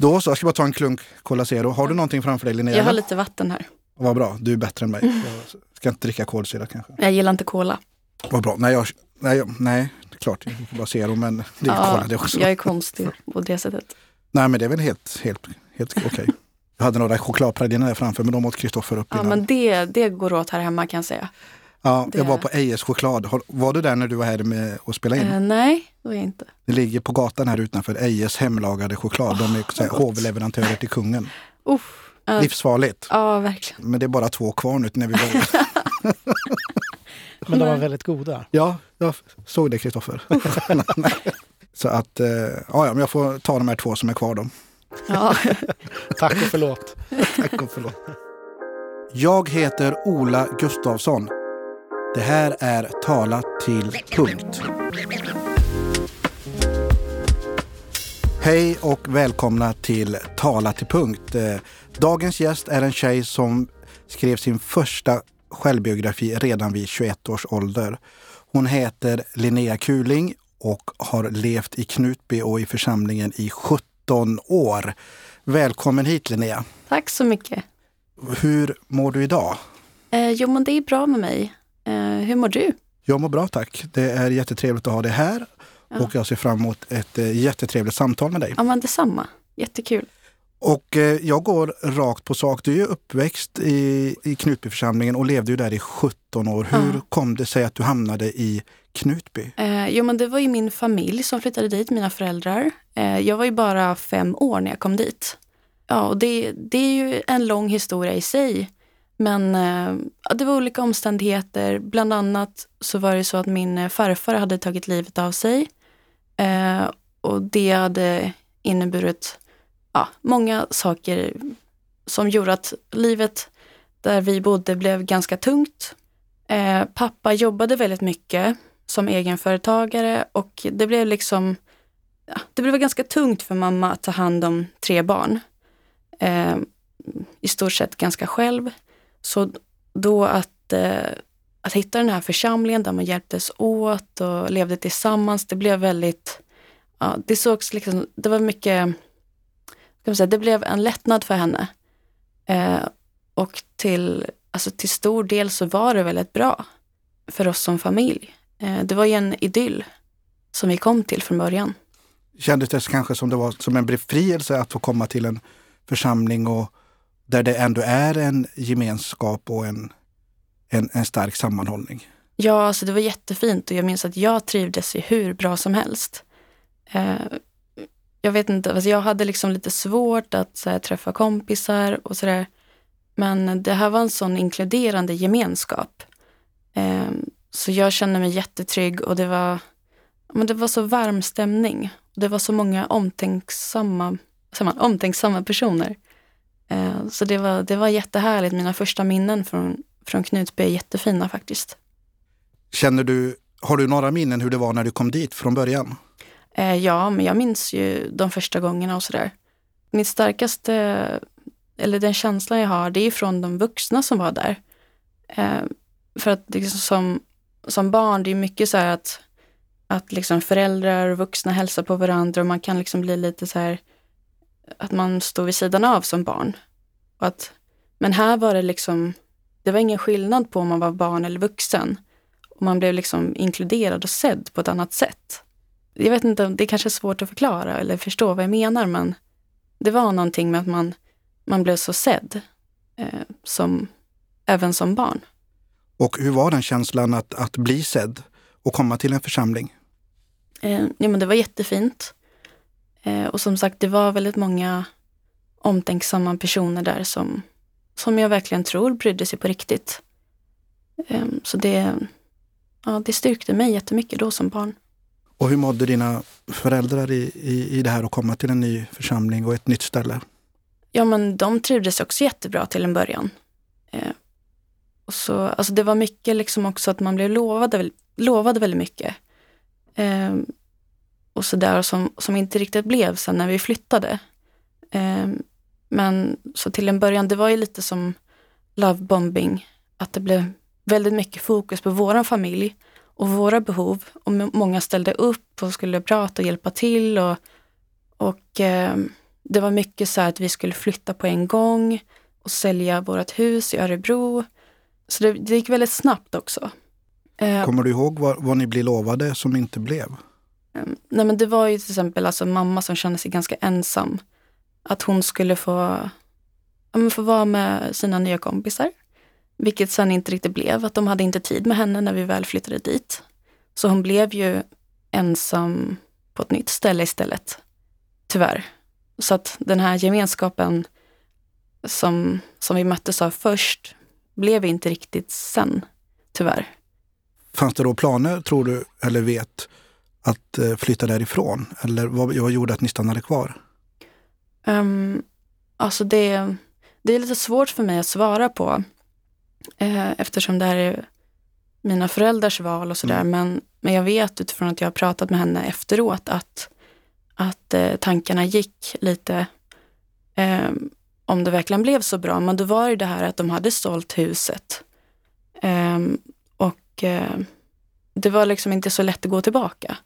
Då så, jag ska bara ta en klunk Cola Zero. Har du någonting framför dig Linnea? Jag har lite vatten här. Vad bra, du är bättre än mig. Jag ska inte dricka kolsyra kanske. Jag gillar inte cola. Vad bra. Nej, jag, nej, nej, det är klart, jag bara Zero men det är Ja, Cola det också. Jag är konstig på det sättet. Nej men det är väl helt, helt, helt okej. Jag hade några chokladpraliner där framför men de åt Kristoffer upp Ja, innan. men det, det går åt här hemma kan jag säga. Ja, jag det- var på Ejes choklad. Var du där när du var här med och spelade in? Eh, nej, det var jag inte. Det ligger på gatan här utanför Ejes hemlagade choklad. De är så här, vad gott. hovleverantörer till kungen. Uff. Ja, Livsfarligt. ja, verkligen. Men det är bara två kvar nu när vi börjar. Men de var väldigt goda. ja, jag såg det Kristoffer. så att, eh, ja, ja, men jag får ta de här två som är kvar då. Ja. Tack och förlåt. Tack och förlåt. Jag heter Ola Gustafsson. Det här är Tala till punkt. Hej och välkomna till Tala till punkt. Eh, Dagens gäst är en tjej som skrev sin första självbiografi redan vid 21 års ålder. Hon heter Linnea Kuling och har levt i Knutby och i församlingen i 17 år. Välkommen hit Linnea. Tack så mycket. Hur mår du idag? Eh, jo, men det är bra med mig. Eh, hur mår du? Jag mår bra tack. Det är jättetrevligt att ha dig här Ja. och jag ser fram emot ett eh, jättetrevligt samtal med dig. Ja, men detsamma. Jättekul. Och eh, jag går rakt på sak. Du är uppväxt i, i Knutbyförsamlingen och levde ju där i 17 år. Hur Ja. kom det sig att du hamnade i Knutby? Eh, jo, men det var ju min familj som flyttade dit, mina föräldrar. Eh, jag var ju bara fem år när jag kom dit. Ja, och det, det är ju en lång historia i sig. Men eh, ja, det var olika omständigheter. Bland annat så var det så att min eh, farfar hade tagit livet av sig. Eh, och det hade inneburit ja, många saker som gjorde att livet där vi bodde blev ganska tungt. Eh, pappa jobbade väldigt mycket som egenföretagare och det blev liksom ja, det blev ganska tungt för mamma att ta hand om tre barn. Eh, I stort sett ganska själv. Så då att, eh, att hitta den här församlingen där man hjälptes åt och levde tillsammans, det blev väldigt, ja, det sågs liksom, det var mycket, kan man säga, det blev en lättnad för henne. Eh, och till, alltså till stor del så var det väldigt bra för oss som familj. Eh, det var ju en idyll som vi kom till från början. Kändes det kanske som det var som en befrielse att få komma till en församling och där det ändå är en gemenskap och en, en, en stark sammanhållning? Ja, alltså det var jättefint och jag minns att jag trivdes ju hur bra som helst. Eh, jag vet inte, alltså jag hade liksom lite svårt att så här, träffa kompisar och sådär. Men det här var en sån inkluderande gemenskap. Eh, så jag kände mig jättetrygg och det var, men det var så varm stämning. Det var så många omtänksamma, omtänksamma personer. Eh, så det var, det var jättehärligt. Mina första minnen från, från Knutby är jättefina faktiskt. Känner du, har du några minnen hur det var när du kom dit från början? Eh, ja, men jag minns ju de första gångerna och sådär. Mitt starkaste, eller den känslan jag har, det är från de vuxna som var där. Eh, för att liksom som, som barn, det är mycket så här att, att liksom föräldrar och vuxna hälsar på varandra och man kan liksom bli lite så här att man står vid sidan av som barn. Och att, men här var det liksom, det var ingen skillnad på om man var barn eller vuxen. Och man blev liksom inkluderad och sedd på ett annat sätt jag vet inte, det är kanske är svårt att förklara eller förstå vad jag menar, men det var någonting med att man, man blev så sedd, eh, som, även som barn. Och hur var den känslan att, att bli sedd och komma till en församling? Eh, ja, men det var jättefint. Eh, och som sagt, det var väldigt många omtänksamma personer där som, som jag verkligen tror brydde sig på riktigt. Eh, så det, ja, det styrkte mig jättemycket då som barn. Och hur mådde dina föräldrar i, i, i det här att komma till en ny församling och ett nytt ställe? Ja, men de trivdes också jättebra till en början. Eh, och så, alltså det var mycket liksom också att man blev lovade, lovade väldigt mycket. Eh, och sådär som, som inte riktigt blev sen när vi flyttade. Eh, men så till en början, det var ju lite som lovebombing. Att det blev väldigt mycket fokus på våran familj och våra behov. Och många ställde upp och skulle prata och hjälpa till. Och, och eh, det var mycket så att vi skulle flytta på en gång och sälja vårt hus i Örebro. Så det, det gick väldigt snabbt också. Ehm. Kommer du ihåg vad, vad ni blev lovade som inte blev? Ehm, nej men det var ju till exempel alltså mamma som kände sig ganska ensam. Att hon skulle få, ja, få vara med sina nya kompisar. Vilket sen inte riktigt blev, att de hade inte tid med henne när vi väl flyttade dit. Så hon blev ju ensam på ett nytt ställe istället. Tyvärr. Så att den här gemenskapen som, som vi möttes av först blev inte riktigt sen, tyvärr. Fanns det då planer, tror du, eller vet, att eh, flytta därifrån? Eller vad, vad gjorde att ni stannade kvar? Um, alltså det, det är lite svårt för mig att svara på eh, eftersom det här är mina föräldrars val och sådär. Mm. Men, men jag vet utifrån att jag har pratat med henne efteråt att, att eh, tankarna gick lite eh, om det verkligen blev så bra. Men då var det det här att de hade sålt huset. Eh, och eh, det var liksom inte så lätt att gå tillbaka.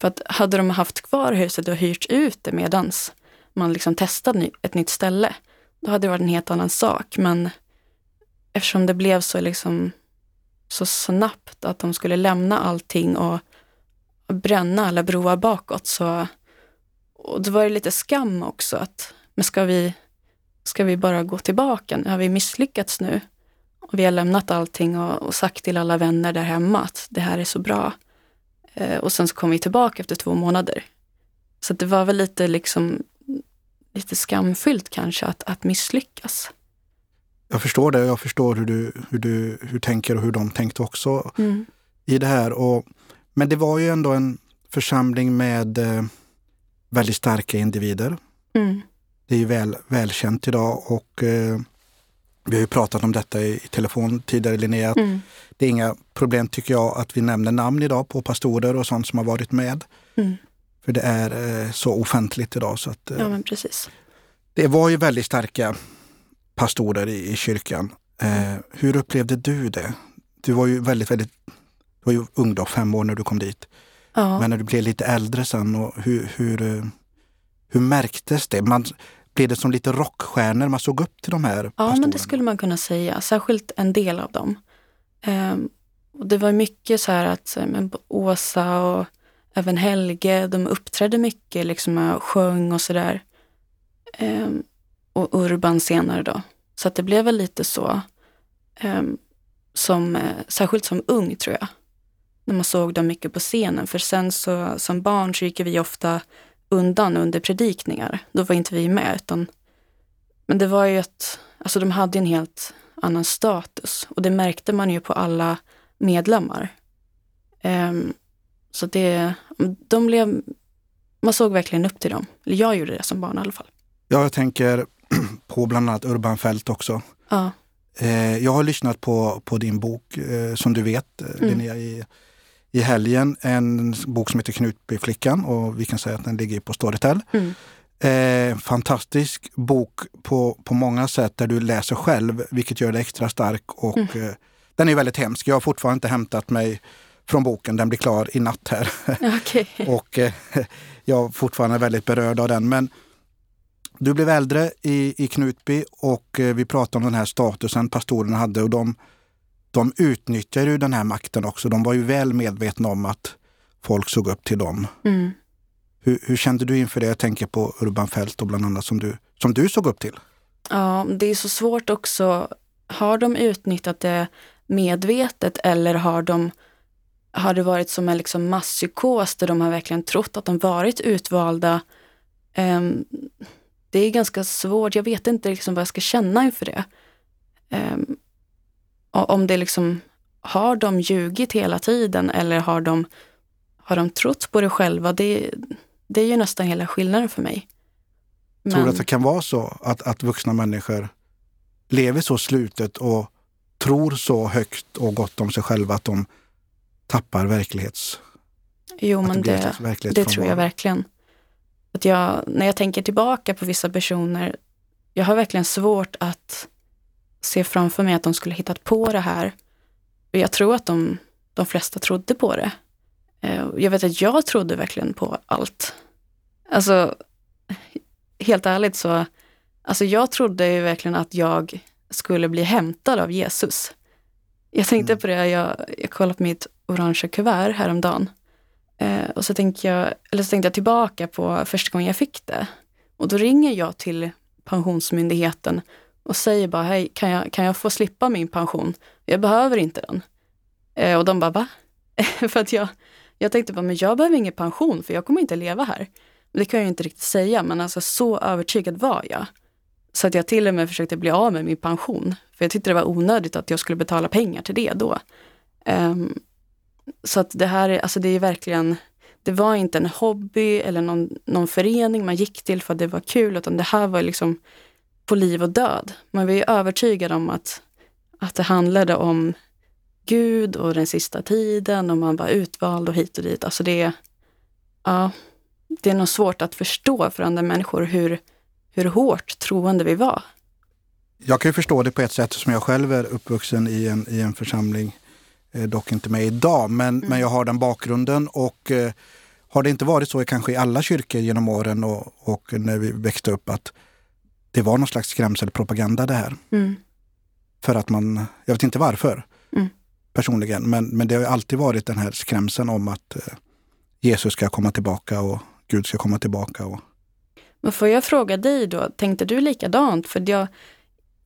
För att hade de haft kvar huset och hyrt ut det medans man liksom testade ett nytt ställe, då hade det varit en helt annan sak. Men eftersom det blev så, liksom, så snabbt att de skulle lämna allting och bränna alla broar bakåt så och då var det lite skam också. att men ska vi, ska vi bara gå tillbaka? Har vi misslyckats nu? Och vi har lämnat allting och, och sagt till alla vänner där hemma att det här är så bra. Eh, och sen så kom vi tillbaka efter två månader. Så det var väl lite liksom lite skamfyllt kanske att, att misslyckas. Jag förstår det. Jag förstår hur du, hur du hur tänker och hur de tänkte också mm. i det här. Och, men det var ju ändå en församling med eh, väldigt starka individer. Mm. Det är ju väl, välkänt idag och eh, vi har ju pratat om detta i, i telefon tidigare Linnea. Mm. Det är inga problem tycker jag att vi nämner namn idag på pastorer och sånt som har varit med. Mm. För det är eh, så offentligt idag. Så att, eh, ja, men precis. Det var ju väldigt starka pastorer i, i kyrkan. Eh, hur upplevde du det? Du var ju väldigt, väldigt du var ju ung då, fem år när du kom dit. Ja. Men när du blev lite äldre sen, och hur, hur, eh, hur märktes det? Man, blev det som lite rockstjärnor? Man såg upp till de här pastorerna? Ja, men det skulle man kunna säga. Särskilt en del av dem. Eh, och det var mycket så här att eh, men, Åsa och även Helge, de uppträdde mycket, liksom och sjöng och sådär. Um, och Urban senare då. Så att det blev väl lite så, um, som, uh, särskilt som ung tror jag, när man såg dem mycket på scenen. För sen så som barn så gick vi ofta undan under predikningar. Då var inte vi med. Utan, men det var ju att, alltså de hade en helt annan status och det märkte man ju på alla medlemmar. Um, så det, de blev, man såg verkligen upp till dem. Eller jag gjorde det som barn i alla fall. Ja, jag tänker på bland annat Urban Fält också. Ja. Eh, jag har lyssnat på, på din bok, eh, som du vet, eh, mm. Linnea, i, i helgen. En bok som heter Knutbyflickan och vi kan säga att den ligger på Storytel. Mm. Eh, fantastisk bok på, på många sätt där du läser själv, vilket gör dig extra stark. Och, mm. eh, den är väldigt hemsk. Jag har fortfarande inte hämtat mig från boken. Den blir klar i natt här. Okay. och eh, jag är fortfarande väldigt berörd av den. Men du blev äldre i, i Knutby och eh, vi pratade om den här statusen pastorerna hade och de, de utnyttjade ju den här makten också. De var ju väl medvetna om att folk såg upp till dem. Mm. Hur, hur, kände du inför det? Jag tänker på Urban Fält och bland annat som du, som du såg upp till. Ja, det är så svårt också. Har de utnyttjat det medvetet eller har de har det varit som en liksom masspsykos där de har verkligen trott att de varit utvalda. Um, det är ganska svårt. Jag vet inte liksom vad jag ska känna inför det. Um, om det liksom, har de ljugit hela tiden eller har de, har de trott på det själva? Det, det är ju nästan hela skillnaden för mig. Men... Tror du att det kan vara så att, att vuxna människor lever så slutet och tror så högt och gott om sig själva att de tappar verklighets... Jo, men det, det, det tror jag verkligen. Att jag, när jag tänker tillbaka på vissa personer, jag har verkligen svårt att se framför mig att de skulle hittat på det här. Och jag tror att de, de flesta trodde på det. Eh, jag vet att jag trodde verkligen på allt. Alltså, helt ärligt så, alltså jag trodde ju verkligen att jag skulle bli hämtad av Jesus. Jag tänkte Mm. på det, jag, jag kollade på mitt orangea kuvert häromdagen. Eh, och så, tänkte jag, eller så tänkte jag tillbaka på första gången jag fick det. Och då ringer jag till Pensionsmyndigheten och säger bara, hej, kan jag, kan jag få slippa min pension? Jag behöver inte den. Eh, och de bara, va? för att jag, jag tänkte bara, men jag behöver ingen pension för jag kommer inte leva här. Det kan jag ju inte riktigt säga, men alltså så övertygad var jag. Så att jag till och med försökte bli av med min pension. För jag tyckte det var onödigt att jag skulle betala pengar till det då. Um, så att det här är, alltså det är verkligen, det var inte en hobby eller någon, någon förening man gick till för att det var kul, utan det här var liksom på liv och död. Man var ju övertygad om att, att det handlade om Gud och den sista tiden och man var utvald och hit och dit. Alltså det, ja, det är nog svårt att förstå för andra människor hur, hur hårt troende vi var. Jag kan ju förstå det på ett sätt som jag själv är uppvuxen i en, i en församling, eh, dock inte med idag, men, men jag har den bakgrunden och eh, har det inte varit så kanske i alla kyrkor genom åren och, och när vi växte upp att det var någon slags skrämselpropaganda det här. Mm. För att man, jag vet inte varför Mm. personligen, men, men det har alltid varit den här skrämseln om att eh, Jesus ska komma tillbaka och Gud ska komma tillbaka. Och, Men får jag fråga dig då, tänkte du likadant? För jag,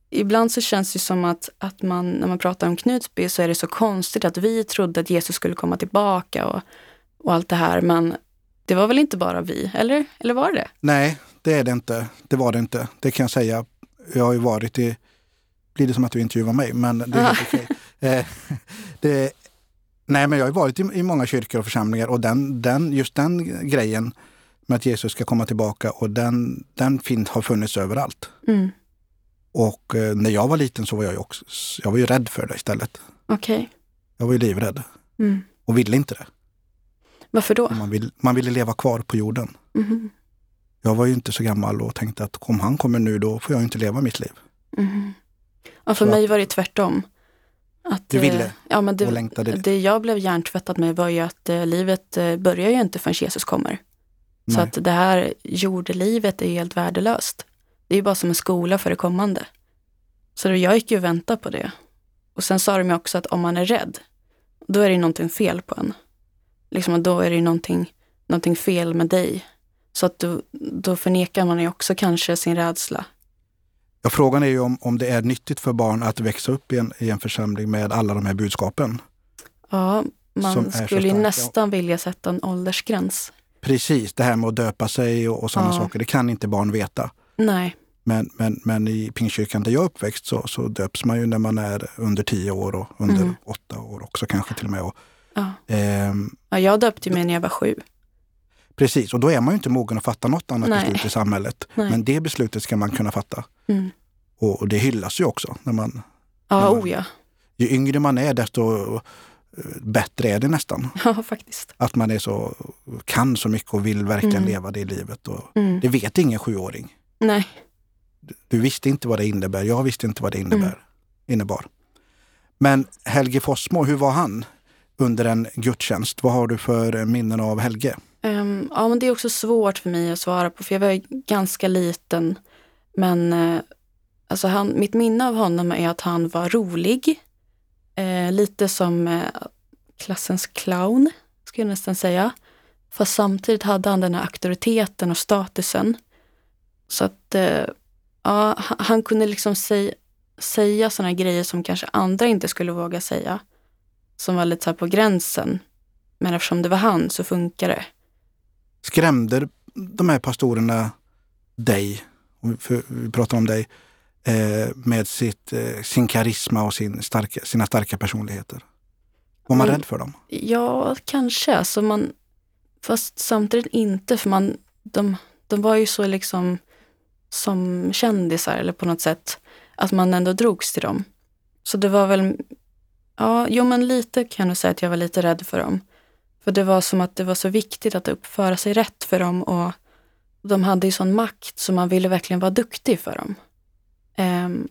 ibland så känns det som att, att man, när man pratar om Knutby så är det så konstigt att vi trodde att Jesus skulle komma tillbaka och, och allt det här. Men det var väl inte bara vi, eller? Eller var det nej, det är det inte. Det var det inte. Det kan jag säga. Jag har ju varit i, blir det som att du intervjuar mig, men det är helt okej. Eh, det, nej, men jag har varit i, i många kyrkor och församlingar och den, den, just den grejen med att Jesus ska komma tillbaka och den, den fin, har funnits överallt. mm. Och eh, när jag var liten så var jag ju också, jag var ju rädd för det istället. Okej. Jag var ju livrädd Mm. och ville inte det. Varför då? Man, vill, man ville leva kvar på jorden. Mhm. Jag var ju inte så gammal och tänkte att om han kommer nu då får jag inte leva mitt liv. Mhm. Ja, för Så mig var det tvärtom. Att, Du eh, ville ja, men och det, längtade. det jag blev hjärntvättad med var ju att eh, livet eh, börjar ju inte förrän Jesus kommer. Så Nej. att det här jordelivet är helt värdelöst. Det är ju bara som en skola för det kommande. Så då, jag gick ju och väntade på det. Och sen sa de ju också att om man är rädd, då är det ju någonting fel på en. Liksom, då är det ju någonting, någonting fel med dig. Så att då, då förnekar man ju också kanske sin rädsla. Ja, frågan är ju om, om det är nyttigt för barn att växa upp i en, i en församling med alla de här budskapen. Ja, man skulle ju nästan vilja sätta en åldersgräns. Precis, det här med att döpa sig och, och sådana Ja. saker, det kan inte barn veta. Nej. Men, men, men i Pingstkyrkan där jag är uppväxt så, så döps man ju när man är under tio år och under Mm. åtta år också kanske till och med. Och, Ja. ehm, Ja, jag döpte mig när jag var sju. Precis, och då är man ju inte mogen att fatta något annat Nej. beslut i samhället. Nej. Men det beslutet ska man kunna fatta. Mm. Och, och det hyllas ju också. När man, Ja, Ja. oh ja. ju yngre man är desto eh, bättre är det nästan. Ja, faktiskt. Att man är så, kan så mycket och vill verkligen Mm. leva det livet. Och Mm. det vet ingen sjuåring. Nej. Du visste inte vad det innebär. Jag visste inte vad det innebär, Mm. innebar. Men Helge Fossmo, hur var han under en gudstjänst? Vad har du för minnen av Helge? Um, ja, men det är också svårt för mig att svara på, för jag var ganska liten. Men uh, alltså han, mitt minne av honom är att han var rolig. Uh, lite som uh, klassens clown, skulle jag nästan säga. Fast samtidigt hade han den här auktoriteten och statusen. Så att ja, han, han kunde liksom säg, säga sådana grejer som kanske andra inte skulle våga säga. Som var lite så här på gränsen. Men eftersom det var han så funkar det. Skrämde de här pastorerna dig, om vi- pratar om dig, eh, med sitt, eh, sin karisma och sin starka, sina starka personligheter? Var man Mm. rädd för dem? Ja, kanske. Alltså man, fast samtidigt inte, för man, de, de var ju så liksom som kändisar, eller på något sätt, att man ändå drogs till dem. Så det var väl, ja, jo men lite kan jag nog säga att jag var lite rädd för dem. För det var som att det var så viktigt att uppföra sig rätt för dem och de hade ju sån makt så man ville verkligen vara duktig för dem. Ehm,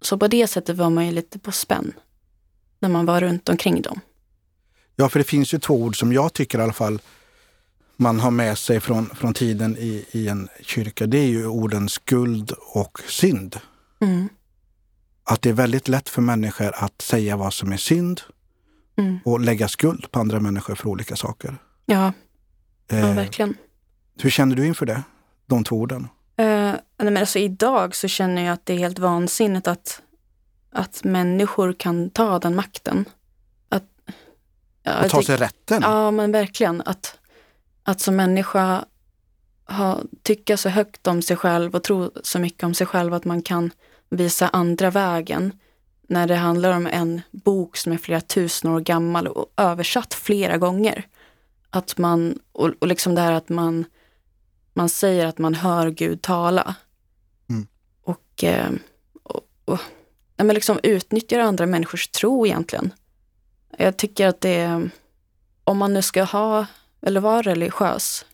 så på det sättet var man ju lite på spänn när man var runt omkring dem. Ja, för det finns ju två ord som jag tycker i alla fall man har med sig från, från tiden i, i en kyrka, det är ju orden skuld och synd. Mm. Att det är väldigt lätt för människor att säga vad som är synd Mm. och lägga skuld på andra människor för olika saker. Ja, ja, Eh, verkligen. hur känner du inför det? De två orden? Eh, nej, men alltså idag så känner jag att det är helt vansinnigt att, att människor kan ta den makten. Att, ja, Att ta sig rätten? Ja, men verkligen. Att, att som människa ha, tycka så högt om sig själv och tro så mycket om sig själv att man kan visa andra vägen. När det handlar om en bok som är flera tusen år gammal och översatt flera gånger. Att man, och, och liksom det här att man, man säger att man hör Gud tala. Mm. Och, eh, och, och ja, men liksom utnyttjar andra människors tro egentligen. Jag tycker att det är, om man nu ska ha, eller vara religiös,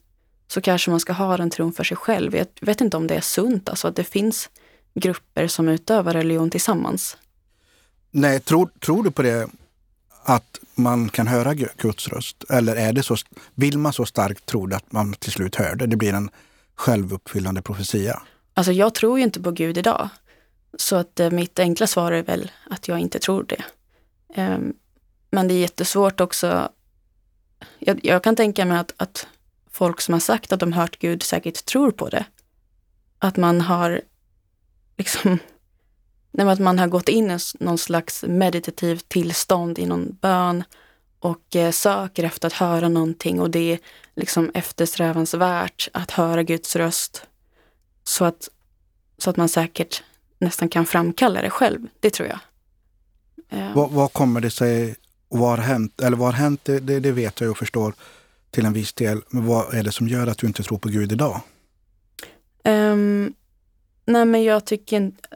så kanske man ska ha den tron för sig själv. Jag vet inte om det är sunt, alltså att det finns grupper som utövar religion tillsammans. Nej, tror, tror du på det att man kan höra Guds röst? Eller är det så, vill man så starkt tro det att man till slut hör det? Det blir en självuppfyllande profetia. Alltså jag tror ju inte på Gud idag. Så att eh, mitt enkla svar är väl att jag inte tror det. Ehm, men det är jättesvårt också. Jag, jag kan tänka mig att, att folk som har sagt att de hört Gud säkert tror på det. Att man har liksom, nej, att man har gått in i någon slags meditativt tillstånd i någon bön och eh, söker efter att höra någonting och det är liksom eftersträvansvärt att höra Guds röst så att, så att man säkert nästan kan framkalla det själv. Det tror jag. Eh, Vad, vad kommer det sig och vad har hänt? Eller vad har hänt, det, det, det vet jag och förstår till en viss del. Men vad är det som gör att du inte tror på Gud idag? ehm, nej men jag tycker inte...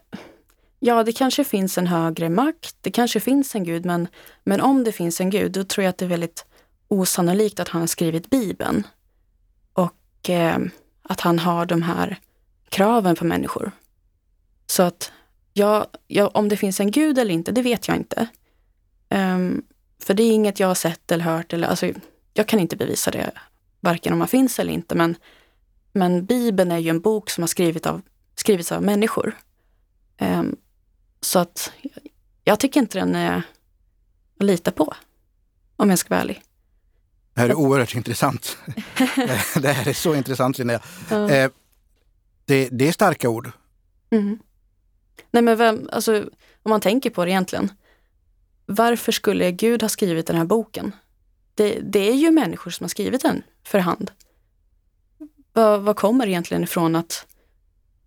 Ja, det kanske finns en högre makt, det kanske finns en gud, men, men om det finns en gud, då tror jag att det är väldigt osannolikt att han har skrivit Bibeln. Och eh, att han har de här kraven på människor. Så att, ja, ja, om det finns en gud eller inte, det vet jag inte. Um, för det är inget jag har sett eller hört, eller, alltså, jag kan inte bevisa det, varken om han finns eller inte, men, men Bibeln är ju en bok som har skrivit av, skrivits av människor. Um, så att jag tycker inte den är att lita på, om jag ska vara ärlig. Det här är oerhört intressant. det här är så intressant Linnea. Ja. Eh, det, det är starka ord. Mm. Nej men vem, alltså, om man tänker på det egentligen. Varför skulle Gud ha skrivit den här boken? Det, det är ju människor som har skrivit den för hand. Vad, vad kommer egentligen ifrån att,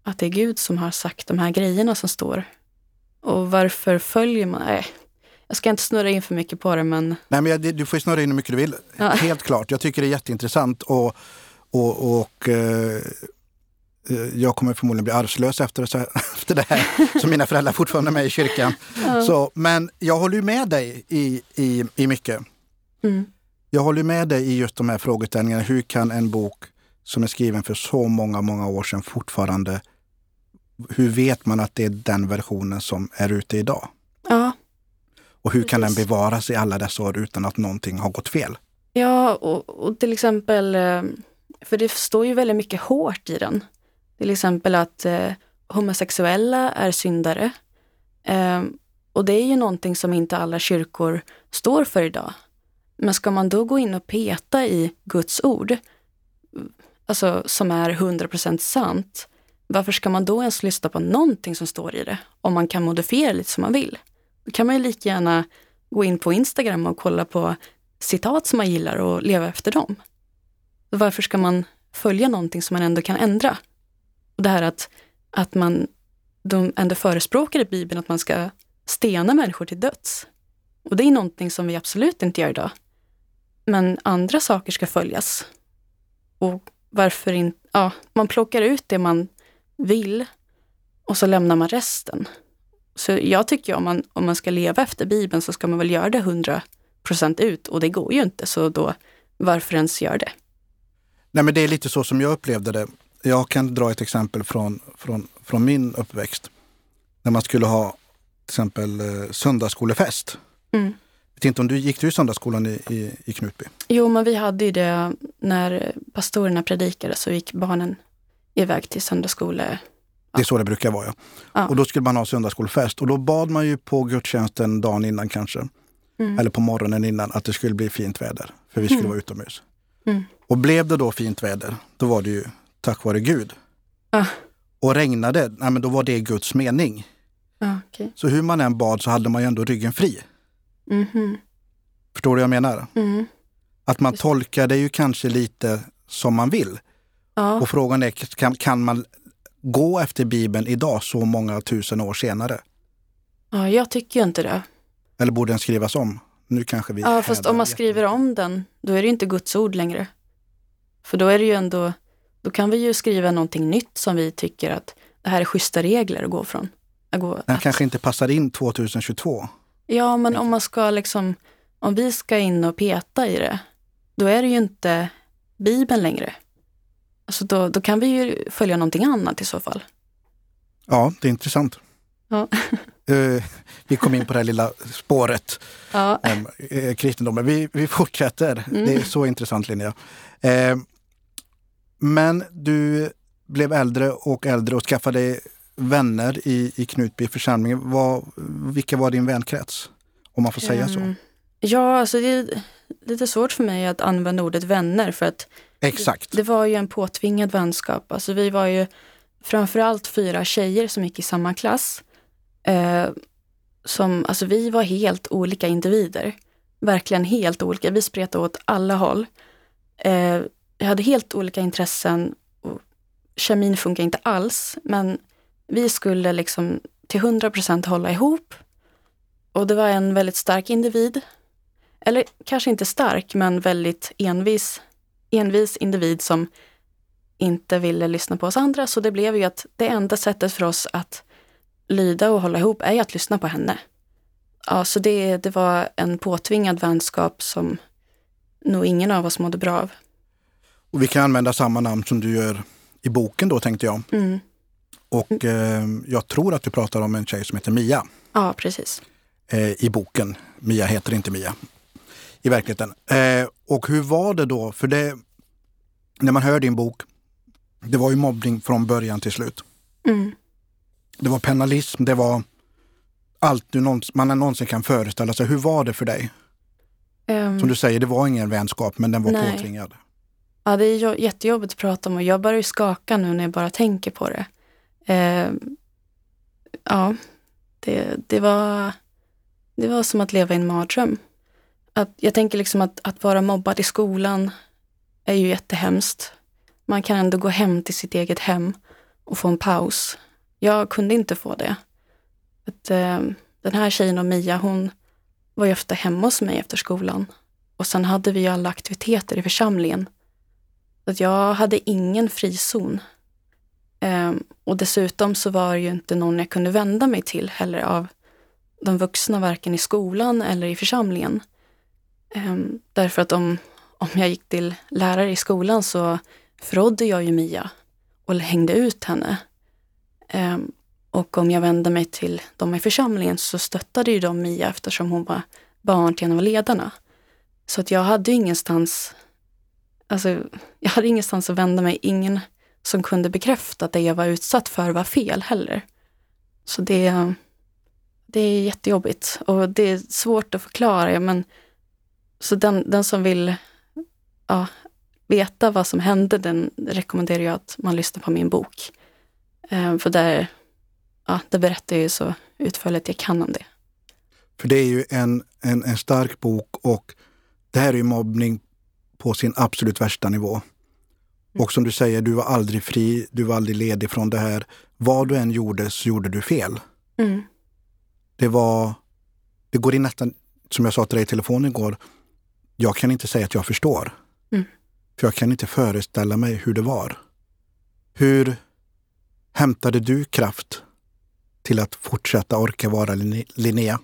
att det är Gud som har sagt de här grejerna som står? Och varför följer man? Nej, jag ska inte snurra in för mycket på det men Nej, men jag, du får snurra in hur mycket du vill. Ja. Helt klart. Jag tycker det är jätteintressant. Och, och, och eh, eh, jag kommer förmodligen bli arvslös efter, så- efter det här. Så mina föräldrar fortfarande är med i kyrkan. Så, men jag håller med dig i, i, i mycket. mm, Jag håller med dig i just de här frågeställningarna. Hur kan en bok som är skriven för så många, många år sedan fortfarande... Hur vet man att det är den versionen som är ute idag? ja, Och hur kan den bevaras i alla dessa år utan att någonting har gått fel? Ja, och, och till exempel, eh, för det står ju väldigt mycket hårt i den. Till exempel att eh, homosexuella är syndare. Eh, och det är ju någonting som inte alla kyrkor står för idag. Men ska man då gå in och peta i Guds ord, alltså som är 100% sant, varför ska man då ens lyssna på någonting som står i det? Om man kan modifiera lite som man vill. Då kan man ju lika gärna gå in på Instagram och kolla på citat som man gillar och leva efter dem. Så varför ska man följa någonting som man ändå kan ändra? Och det här att, att man de ändå förespråkar i Bibeln att man ska stena människor till döds. Och det är någonting som vi absolut inte gör idag. Men andra saker ska följas. Och varför inte? Ja, man plockar ut det man vill och så lämnar man resten. Så jag tycker om man, om man ska leva efter Bibeln så ska man väl göra det hundra procent ut och det går ju inte så då varför ens gör det? Nej, men det är lite så som jag upplevde det. Jag kan dra ett exempel från, från, från min uppväxt. När man skulle ha till exempel eh, söndagsskolefest. Mm. vet inte om du gick du söndagsskolan i, i, i Knutby? Jo, men vi hade ju det när pastorerna predikade så gick barnen iväg till söndagsskola. Det är så det brukar vara ja. Ja. Och då skulle man ha söndagsskolfest och då bad man ju på gudstjänsten dagen innan kanske. Mm. Eller på morgonen innan att det skulle bli fint väder. För vi skulle vara utomhus. Mm. Och blev det då fint väder, då var det ju tack vare Gud. Ah. Och regnade, nej, men då var det Guds mening. Ja, okej. Så hur man än bad så hade man ju ändå ryggen fri. Mhm. Förstår du vad jag menar? Mm. Att man Just. tolkar det ju kanske lite som man vill. Ja. Och frågan är, kan, kan man gå efter Bibeln idag så många tusen år senare? ja, jag tycker ju inte det. Eller borde den skrivas om? Nu kanske vi Ja, fast om man skriver om den, då är det ju inte Guds ord längre. För då är det ju ändå, då kan vi ju skriva någonting nytt som vi tycker att det här är schyssta regler att gå från. Att gå, Den att, kanske inte passar in 2022. ja, men om man ska liksom, om vi ska in och peta i det, då är det ju inte Bibeln längre. Alltså då, då kan vi ju följa någonting annat i så fall. Ja, det är intressant. Ja. Eh, vi kom in på det här lilla spåret Ja, om eh, kristendomen. Vi, vi fortsätter. Mm. Det är så intressant Linnea. Eh, men du blev äldre och äldre och skaffade vänner i, i Knutby församling. Vad, vilka var din vänkrets? Om man får säga så. Ja, alltså det är lite svårt för mig att använda ordet vänner för att Exakt. Det var ju en påtvingad vänskap. Alltså vi var ju framförallt fyra tjejer som gick i samma klass. Eh, som, alltså vi var helt olika individer. Verkligen helt olika. Vi spretade åt alla håll. Eh, vi hade helt olika intressen. Och kemin funkar inte alls. Men vi skulle liksom till 100 procent hålla ihop. Och det var en väldigt stark individ. Eller kanske inte stark, men väldigt envis envis individ som inte ville lyssna på oss andra. Så det blev ju att det enda sättet för oss att lyda och hålla ihop är att lyssna på henne. Ja, så det, det var en påtvingad vänskap som nog ingen av oss mådde bra av. Och vi kan använda samma namn som du gör i boken då tänkte jag. Mm. Och eh, jag tror att du pratar om en tjej som heter Mia Ja, precis. eh, i boken. Mia heter inte Mia i verkligheten. Eh, och hur var det då? För det, när man hör din bok, det var ju mobbning från början till slut. Mm. Det var penalism, det var allt du någonsin, man någonsin kan föreställa sig. Hur var det för dig? Ehm, Som du säger, det var ingen vänskap men den var Nej. påtvingad. Ja, det är jo- jättejobbigt att prata om och jag börjar ju skaka nu när jag bara tänker på det. Eh, ja, det, det, var, det var som att leva i en mardröm. Att, jag tänker liksom att, att vara mobbad i skolan är ju jättehemskt. Man kan ändå gå hem till sitt eget hem och få en paus. Jag kunde inte få det. Att, eh, den här tjejen och Mia, hon var ju ofta hemma hos mig efter skolan. Och sen hade vi ju alla aktiviteter i församlingen. Så att jag hade ingen frizon. Ehm, och dessutom så var det ju inte någon jag kunde vända mig till heller av de vuxna, varken i skolan eller i församlingen. Um, därför att om, om jag gick till lärare i skolan så förrådde jag ju Mia och hängde ut henne. Um, och om jag vände mig till dem i församlingen så stöttade ju de Mia eftersom hon var barn till en av ledarna. Så att jag hade ju ingenstans Alltså, jag hade ingenstans att vända mig. Ingen som kunde bekräfta att det jag var utsatt för var fel heller. Så det, det är jättejobbigt och det är svårt att förklara. Men, så den, den som vill ja, veta vad som hände, den rekommenderar jag att man lyssnar på min bok. Eh, för där, ja, där berättar jag ju så utförligt jag kan om det. För det är ju en, en, en stark bok och det här är ju mobbning på sin absolut värsta nivå. Och som du säger, du var aldrig fri, du var aldrig ledig från det här. Vad du än gjorde så gjorde du fel. Mm. Det var, det går in nästan, som jag sa till dig i telefon igår, jag kan inte säga att jag förstår. Mm. För jag kan inte föreställa mig hur det var. Hur hämtade du kraft till att fortsätta orka vara Linne- Linnea?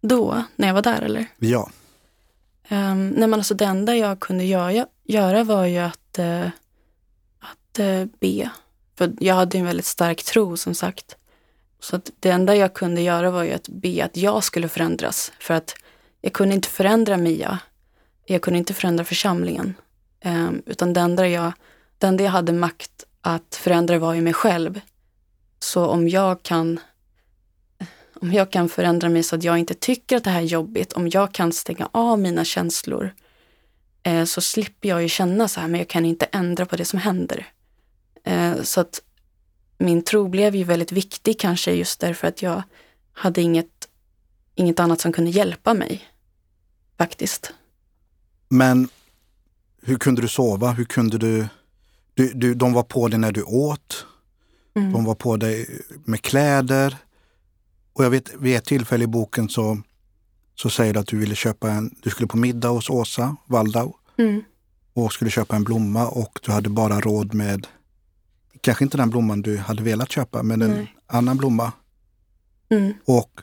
Då, när jag var där eller? Ja. Um, nej men alltså det enda jag kunde göra, göra var ju att, eh, att eh, be. För jag hade en väldigt stark tro som sagt. Så att det enda jag kunde göra var ju att be att jag skulle förändras. För att jag kunde inte förändra Mia. Jag kunde inte förändra församlingen. Ehm, utan det enda, jag, det enda jag hade makt att förändra var ju mig själv. Så om jag kan om jag kan förändra mig så att jag inte tycker att det här är jobbigt, om jag kan stänga av mina känslor, eh, så slipper jag ju känna så här, men jag kan inte ändra på det som händer. Eh, så att min tro blev ju väldigt viktig kanske just därför att jag hade inget, inget annat som kunde hjälpa mig. Faktiskt. Men hur kunde du sova? Hur kunde du... du, du de var på dig när du åt. Mm. De var på dig med kläder. Och jag vet vid ett tillfälle i boken så, så säger du att du ville köpa en, du skulle på middag hos Åsa Waldau mm. och skulle köpa en blomma och du hade bara råd med, kanske inte den blomman du hade velat köpa, men en Nej. annan blomma. Mm. Och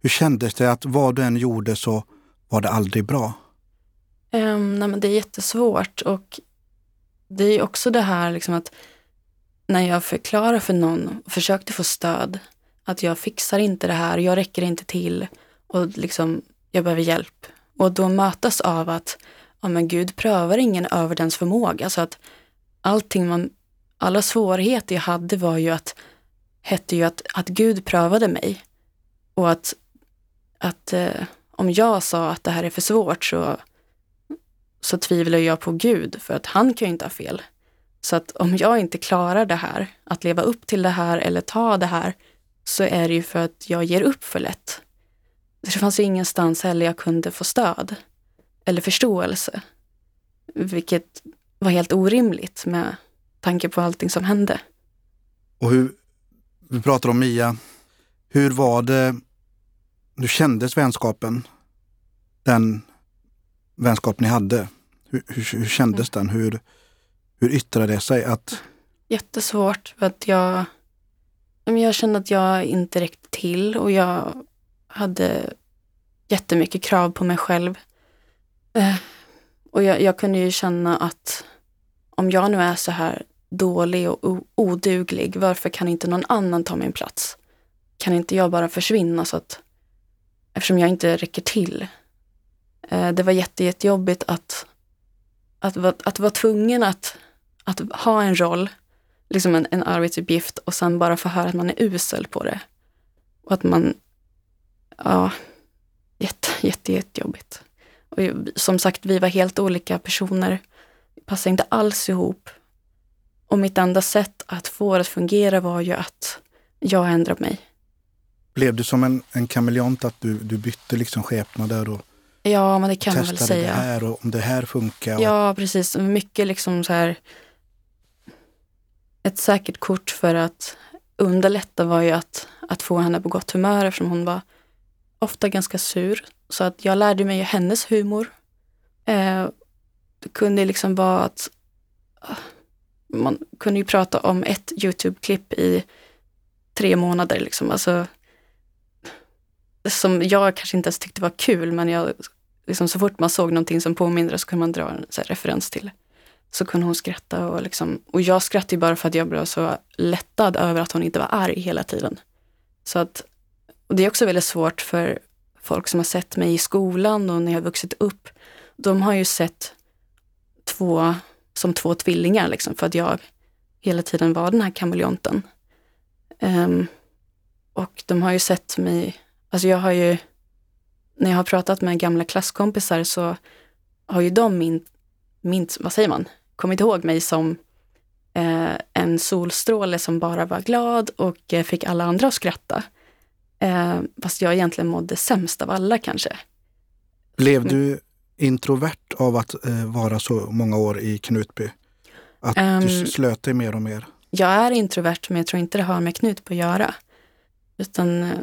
hur kändes det att vad du än gjorde så var det aldrig bra? Um, nej men det är jättesvårt och det är också det här liksom att när jag förklarar för någon och försökte få stöd att jag fixar inte det här, jag räcker inte till och liksom, jag behöver hjälp. Och då mötas av att, ja men Gud prövar ingen över dens förmåga. Så att allting man, alla svårigheter jag hade var ju att, hette ju att, att Gud prövade mig. Och att, att eh, om jag sa att det här är för svårt så, så tvivlar jag på Gud, för att han kan ju inte ha fel. Så att om jag inte klarar det här, att leva upp till det här eller ta det här, så är det ju för att jag ger upp för lätt. Det fanns ju ingenstans heller jag kunde få stöd eller förståelse. Vilket var helt orimligt med tanke på allting som hände. Och hur, vi pratar om Mia. Hur var det, hur kändes vänskapen? Den vänskap ni hade. Hur, hur, hur kändes mm. den? Hur, hur yttrade det sig? Att... Jättesvårt för att jag jag kände att jag inte räckte till och jag hade jättemycket krav på mig själv. Eh, och jag, jag kunde ju känna att om jag nu är så här dålig och oduglig, varför kan inte någon annan ta min plats? Kan inte jag bara försvinna så att, eftersom jag inte räcker till. Eh, det var jätte, jättejobbigt att, att, att, att vara tvungen att, att ha en roll liksom en, en arbetsuppgift och sen bara få höra att man är usel på det. Och att man, ja, jätte, jätte, jättejobbigt. Och som sagt, vi var helt olika personer. Vi passade inte alls ihop. Och mitt enda sätt att få det att fungera var ju att jag ändrade mig. Blev du som en, en kameleont, att du, du bytte liksom skepnader och Ja, men det kan man väl säga. det här och om det här funkar. Och... Ja, precis. Mycket liksom så här ett säkert kort för att underlätta var ju att, att få henne på gott humör eftersom hon var ofta ganska sur. Så att jag lärde mig hennes humor. Eh, det kunde liksom vara att ah, man kunde ju prata om ett Youtube-klipp i tre månader. Liksom. Alltså, som jag kanske inte ens tyckte var kul, men jag, liksom, så fort man såg någonting som påminner så kunde man dra en här, referens till så kunde hon skratta och, liksom, och jag skrattade bara för att jag blev så lättad över att hon inte var arg hela tiden. Så att, och det är också väldigt svårt för folk som har sett mig i skolan och när jag har vuxit upp. De har ju sett två som två tvillingar liksom, för att jag hela tiden var den här kameleonten. Um, och de har ju sett mig, alltså jag har ju, när jag har pratat med gamla klasskompisar så har ju de min, min vad säger man, kommit ihåg mig som eh, en solstråle som bara var glad och eh, fick alla andra att skratta. Eh, fast jag egentligen mådde sämst av alla kanske. Blev du introvert av att eh, vara så många år i Knutby? Att um, du ehm, slöt dig mer och mer? Jag är introvert men jag tror inte det har med Knutby att göra. Utan eh,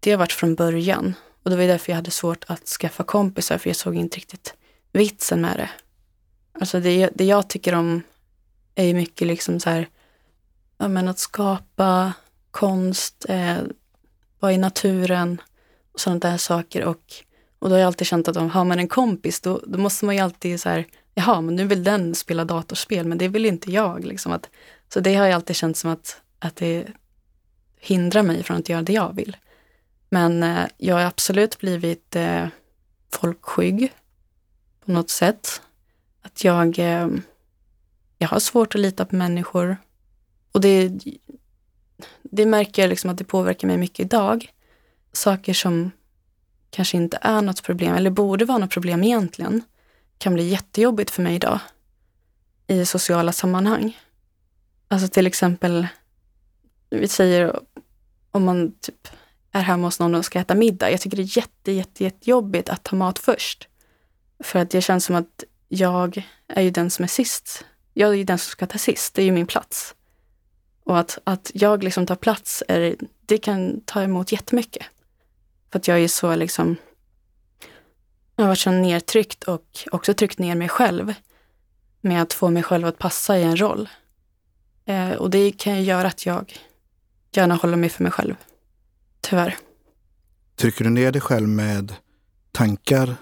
det har varit från början. Och det var därför jag hade svårt att skaffa kompisar för jag såg inte riktigt vitsen med det. Alltså det, det jag tycker om är ju mycket liksom så här, ja men att skapa konst, eh, vara i naturen och sådana där saker. Och, och då har jag alltid känt att om har man en kompis då, då måste man ju alltid så här, jaha men nu vill den spela datorspel men det vill inte jag. Liksom att, så det har jag alltid känt som att, att det hindrar mig från att göra det jag vill. Men eh, jag har absolut blivit eh, folkskygg på något sätt. Att jag, eh, jag har svårt att lita på människor. Och det, det märker jag liksom att det påverkar mig mycket idag. Saker som kanske inte är något problem, eller borde vara något problem egentligen, kan bli jättejobbigt för mig idag i sociala sammanhang. Alltså till exempel, vi säger om man typ är hemma hos någon och ska äta middag. Jag tycker det är jätte, jätte, jättejobbigt att ta mat först. För att det känns som att jag är ju den som är sist. Jag är ju den som ska ta sist, det är ju min plats. Och att, att jag liksom tar plats, är, det kan ta emot jättemycket. För att jag är så liksom, jag har varit så nedtryckt och också tryckt ner mig själv med att få mig själv att passa i en roll. Eh, och det kan ju göra att jag gärna håller mig för mig själv. Tyvärr. Trycker du ner dig själv med tankar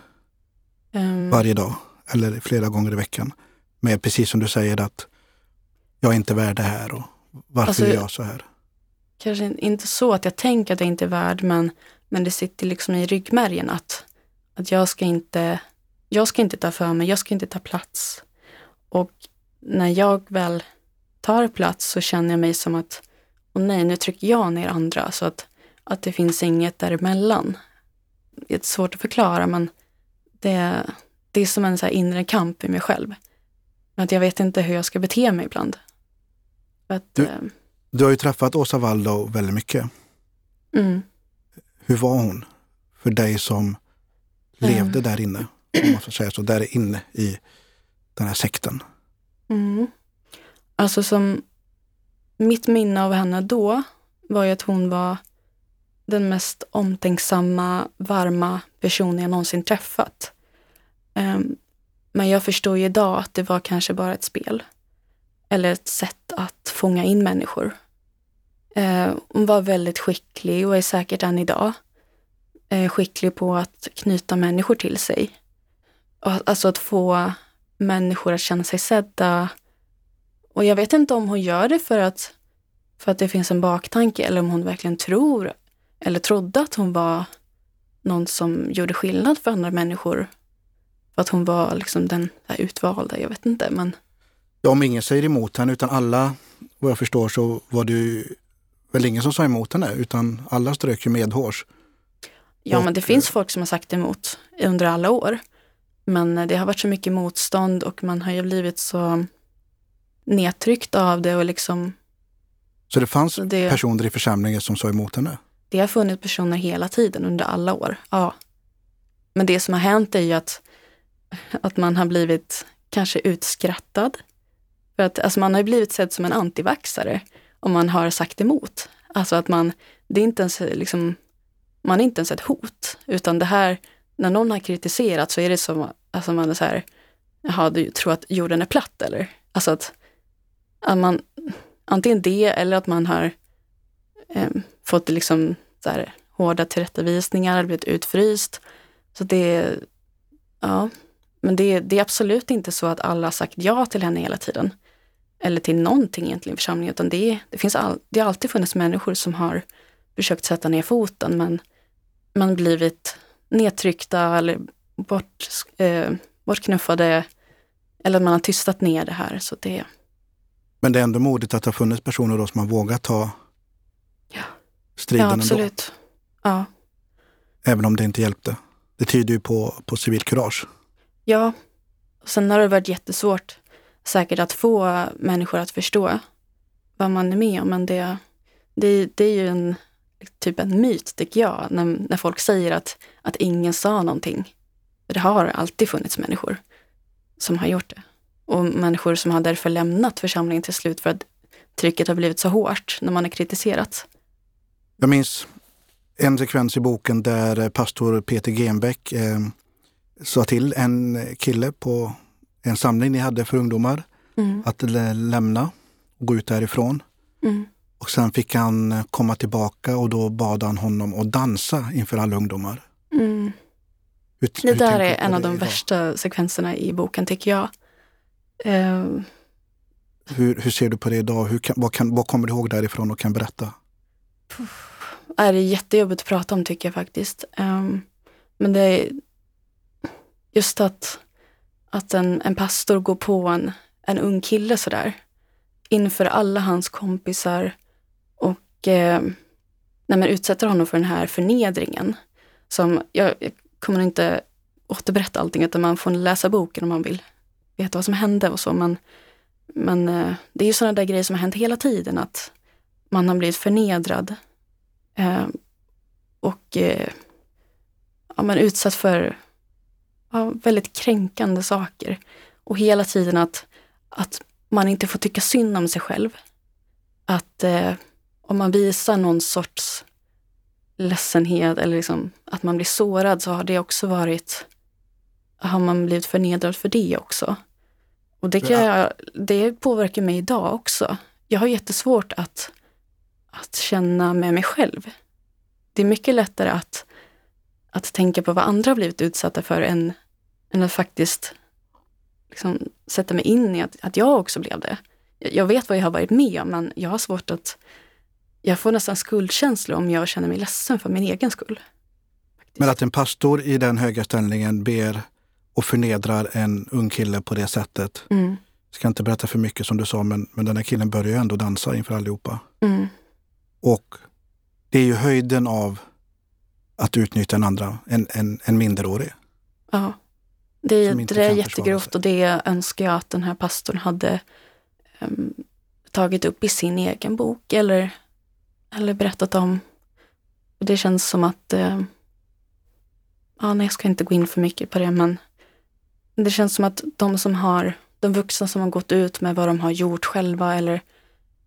um, varje dag eller flera gånger i veckan? Med precis som du säger att jag är inte värd det här och varför alltså, är jag så här? Kanske inte så att jag tänker att jag inte är värd, men, men det sitter liksom i ryggmärgen att, att jag, ska inte, jag ska inte ta för mig, jag ska inte ta plats. Och när jag väl tar plats så känner jag mig som att, åh nej, nu trycker jag ner andra. Så att, att det finns inget däremellan. Det är svårt att förklara, men det, det är som en så inre kamp i mig själv. Att jag vet inte hur jag ska bete mig ibland. Att, du, eh, du har ju träffat Åsa Waldo väldigt mycket. Mm. Hur var hon för dig som levde mm. där inne? Om man får säga så, där inne i den här sekten. Mm. Alltså som mitt minne av henne då var ju att hon var den mest omtänksamma, varma person jag någonsin träffat. Um, men jag förstår ju idag att det var kanske bara ett spel. Eller ett sätt att fånga in människor. Uh, hon var väldigt skicklig och är säkert än idag uh, skicklig på att knyta människor till sig. Alltså att få människor att känna sig sedda. Och jag vet inte om hon gör det för att, för att det finns en baktanke eller om hon verkligen tror eller trodde att hon var någon som gjorde skillnad för andra människor. För att hon var liksom den där utvalda, jag vet inte. Men... Ja, om ingen säger emot henne utan alla, vad jag förstår så var det väl ingen som sa emot henne utan alla strök ju medhårs. Ja, och, men det finns folk som har sagt emot under alla år. Men det har varit så mycket motstånd och man har ju blivit så nedtryckt av det och liksom... Så det fanns det, personer i församlingen som sa emot henne? Det har funnits personer hela tiden under alla år, ja. Men det som har hänt är ju att, att man har blivit kanske utskrattad. För att alltså man har blivit sedd som en antivaxare om man har sagt emot. Alltså att man, det är inte ens liksom, man är inte ens ett hot, utan det här, när någon har kritiserat så är det som Alltså man är så här, jaha, du tror att jorden är platt eller? Alltså att, att man, antingen det eller att man har eh, fått liksom så här, hårda tillrättavisningar, blivit utfryst. Så det, ja, men det, det är absolut inte så att alla har sagt ja till henne hela tiden. Eller till någonting egentligen i församlingen, utan det, det, finns all, det har alltid funnits människor som har försökt sätta ner foten men man blivit nedtryckta eller bort, eh, bortknuffade eller att man har tystat ner det här. Så det... Men det är ändå modigt att det har funnits personer då som har vågat ta striden ja, absolut. ändå. Ja. Även om det inte hjälpte. Det tyder ju på, på civilkurage. Ja. Sen har det varit jättesvårt säkert att få människor att förstå vad man är med om. Men det, det, det är ju en, typ en myt, tycker jag, när, när folk säger att, att ingen sa någonting. Det har alltid funnits människor som har gjort det. Och människor som har därför lämnat församlingen till slut för att trycket har blivit så hårt när man har kritiserat. Jag minns en sekvens i boken där pastor Peter Genbeck eh, sa till en kille på en samling ni hade för ungdomar mm. att lämna och gå ut därifrån. Mm. Och sen fick han komma tillbaka och då bad han honom att dansa inför alla ungdomar. Mm. Hur, det där är en av de värsta sekvenserna i boken tycker jag. Uh, hur, hur, ser du på det idag? Hur kan, vad, kan, vad kommer du ihåg därifrån och kan berätta? Det är jättejobbigt att prata om tycker jag faktiskt. Um, men det är, just att, att en, en pastor går på en, en ung kille sådär inför alla hans kompisar och eh, nej, utsätter honom för den här förnedringen. Som, jag, jag kommer inte återberätta allting utan man får läsa boken om man vill veta vad som hände och så. Men, men eh, det är ju sådana där grejer som har hänt hela tiden. Att man har blivit förnedrad eh, och eh, ja, man utsatt för ja, väldigt kränkande saker. Och hela tiden att, att man inte får tycka synd om sig själv. Att eh, om man visar någon sorts ledsenhet eller liksom att man blir sårad så har det också varit, har man blivit förnedrad för det också. Och det, kan jag, det påverkar mig idag också. Jag har jättesvårt att, att känna med mig själv. Det är mycket lättare att, att tänka på vad andra har blivit utsatta för än, än att faktiskt liksom, sätta mig in i att, att jag också blev det. Jag vet vad jag har varit med om, men jag har svårt att... Jag får nästan skuldkänsla om jag känner mig ledsen för min egen skull. Faktiskt. Men att en pastor i den höga ställningen ber och förnedrar en ung kille på det sättet. Mm. Ska inte berätta för mycket som du sa, men, men den här killen börjar ju ändå dansa inför allihopa. Mm. Och det är ju höjden av att utnyttja en andra, en, en, en minderårig. Ja. Det, det är jättegrovt och det önskar jag att den här pastorn hade um, tagit upp i sin egen bok eller, eller berättat om. Och det känns som att, uh, ja, nej, jag ska inte gå in för mycket på det, men det känns som att de som har, de vuxna som har gått ut med vad de har gjort själva eller,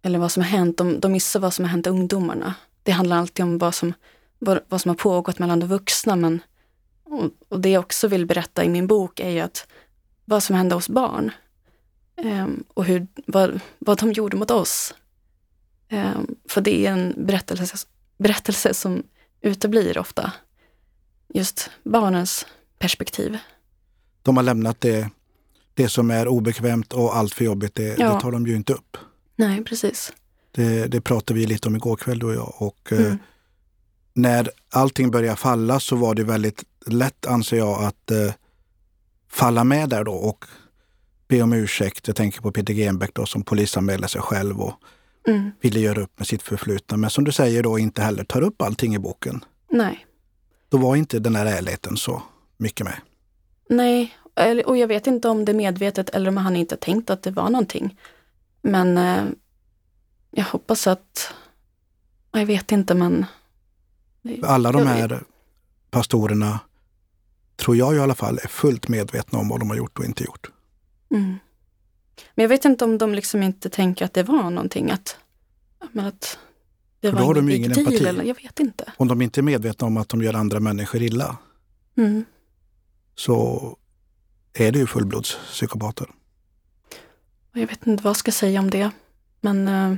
eller vad som har hänt, de, de missar vad som har hänt ungdomarna. Det handlar alltid om vad som, vad, vad som har pågått mellan de vuxna, men och, och, det jag också vill berätta i min bok är ju att vad som hände hos barn um, och hur, vad, vad de gjorde mot oss. Um, för det är en berättelse, berättelse som uteblir ofta. Just barnens perspektiv. De har lämnat det, det som är obekvämt och allt för jobbigt, det, ja. det tar de ju inte upp. Nej, precis. Det, det pratade vi lite om igår kväll du och jag. Och, mm. eh, när allting började falla så var det väldigt lätt, anser jag, att eh, falla med där då och be om ursäkt. Jag tänker på Peter Genbeck då som polisanmälde sig själv och mm. ville göra upp med sitt förflutna. Men som du säger då inte heller tar upp allting i boken. Nej. Då var inte den här ärligheten så mycket med. Nej, och jag vet inte om det är medvetet eller om han inte tänkt att det var någonting. Men eh, jag hoppas att, jag vet inte men alla de här pastorerna, tror jag i alla fall, är fullt medvetna om vad de har gjort och inte gjort. Mm. Men jag vet inte om de liksom inte tänker att det var någonting. Att, men att det För var då har de ju ingen empati. Eller, jag vet inte. Om de inte är medvetna om att de gör andra människor illa, mm. så är det ju fullblodspsykopater. Jag vet inte vad jag ska säga om det. Men uh,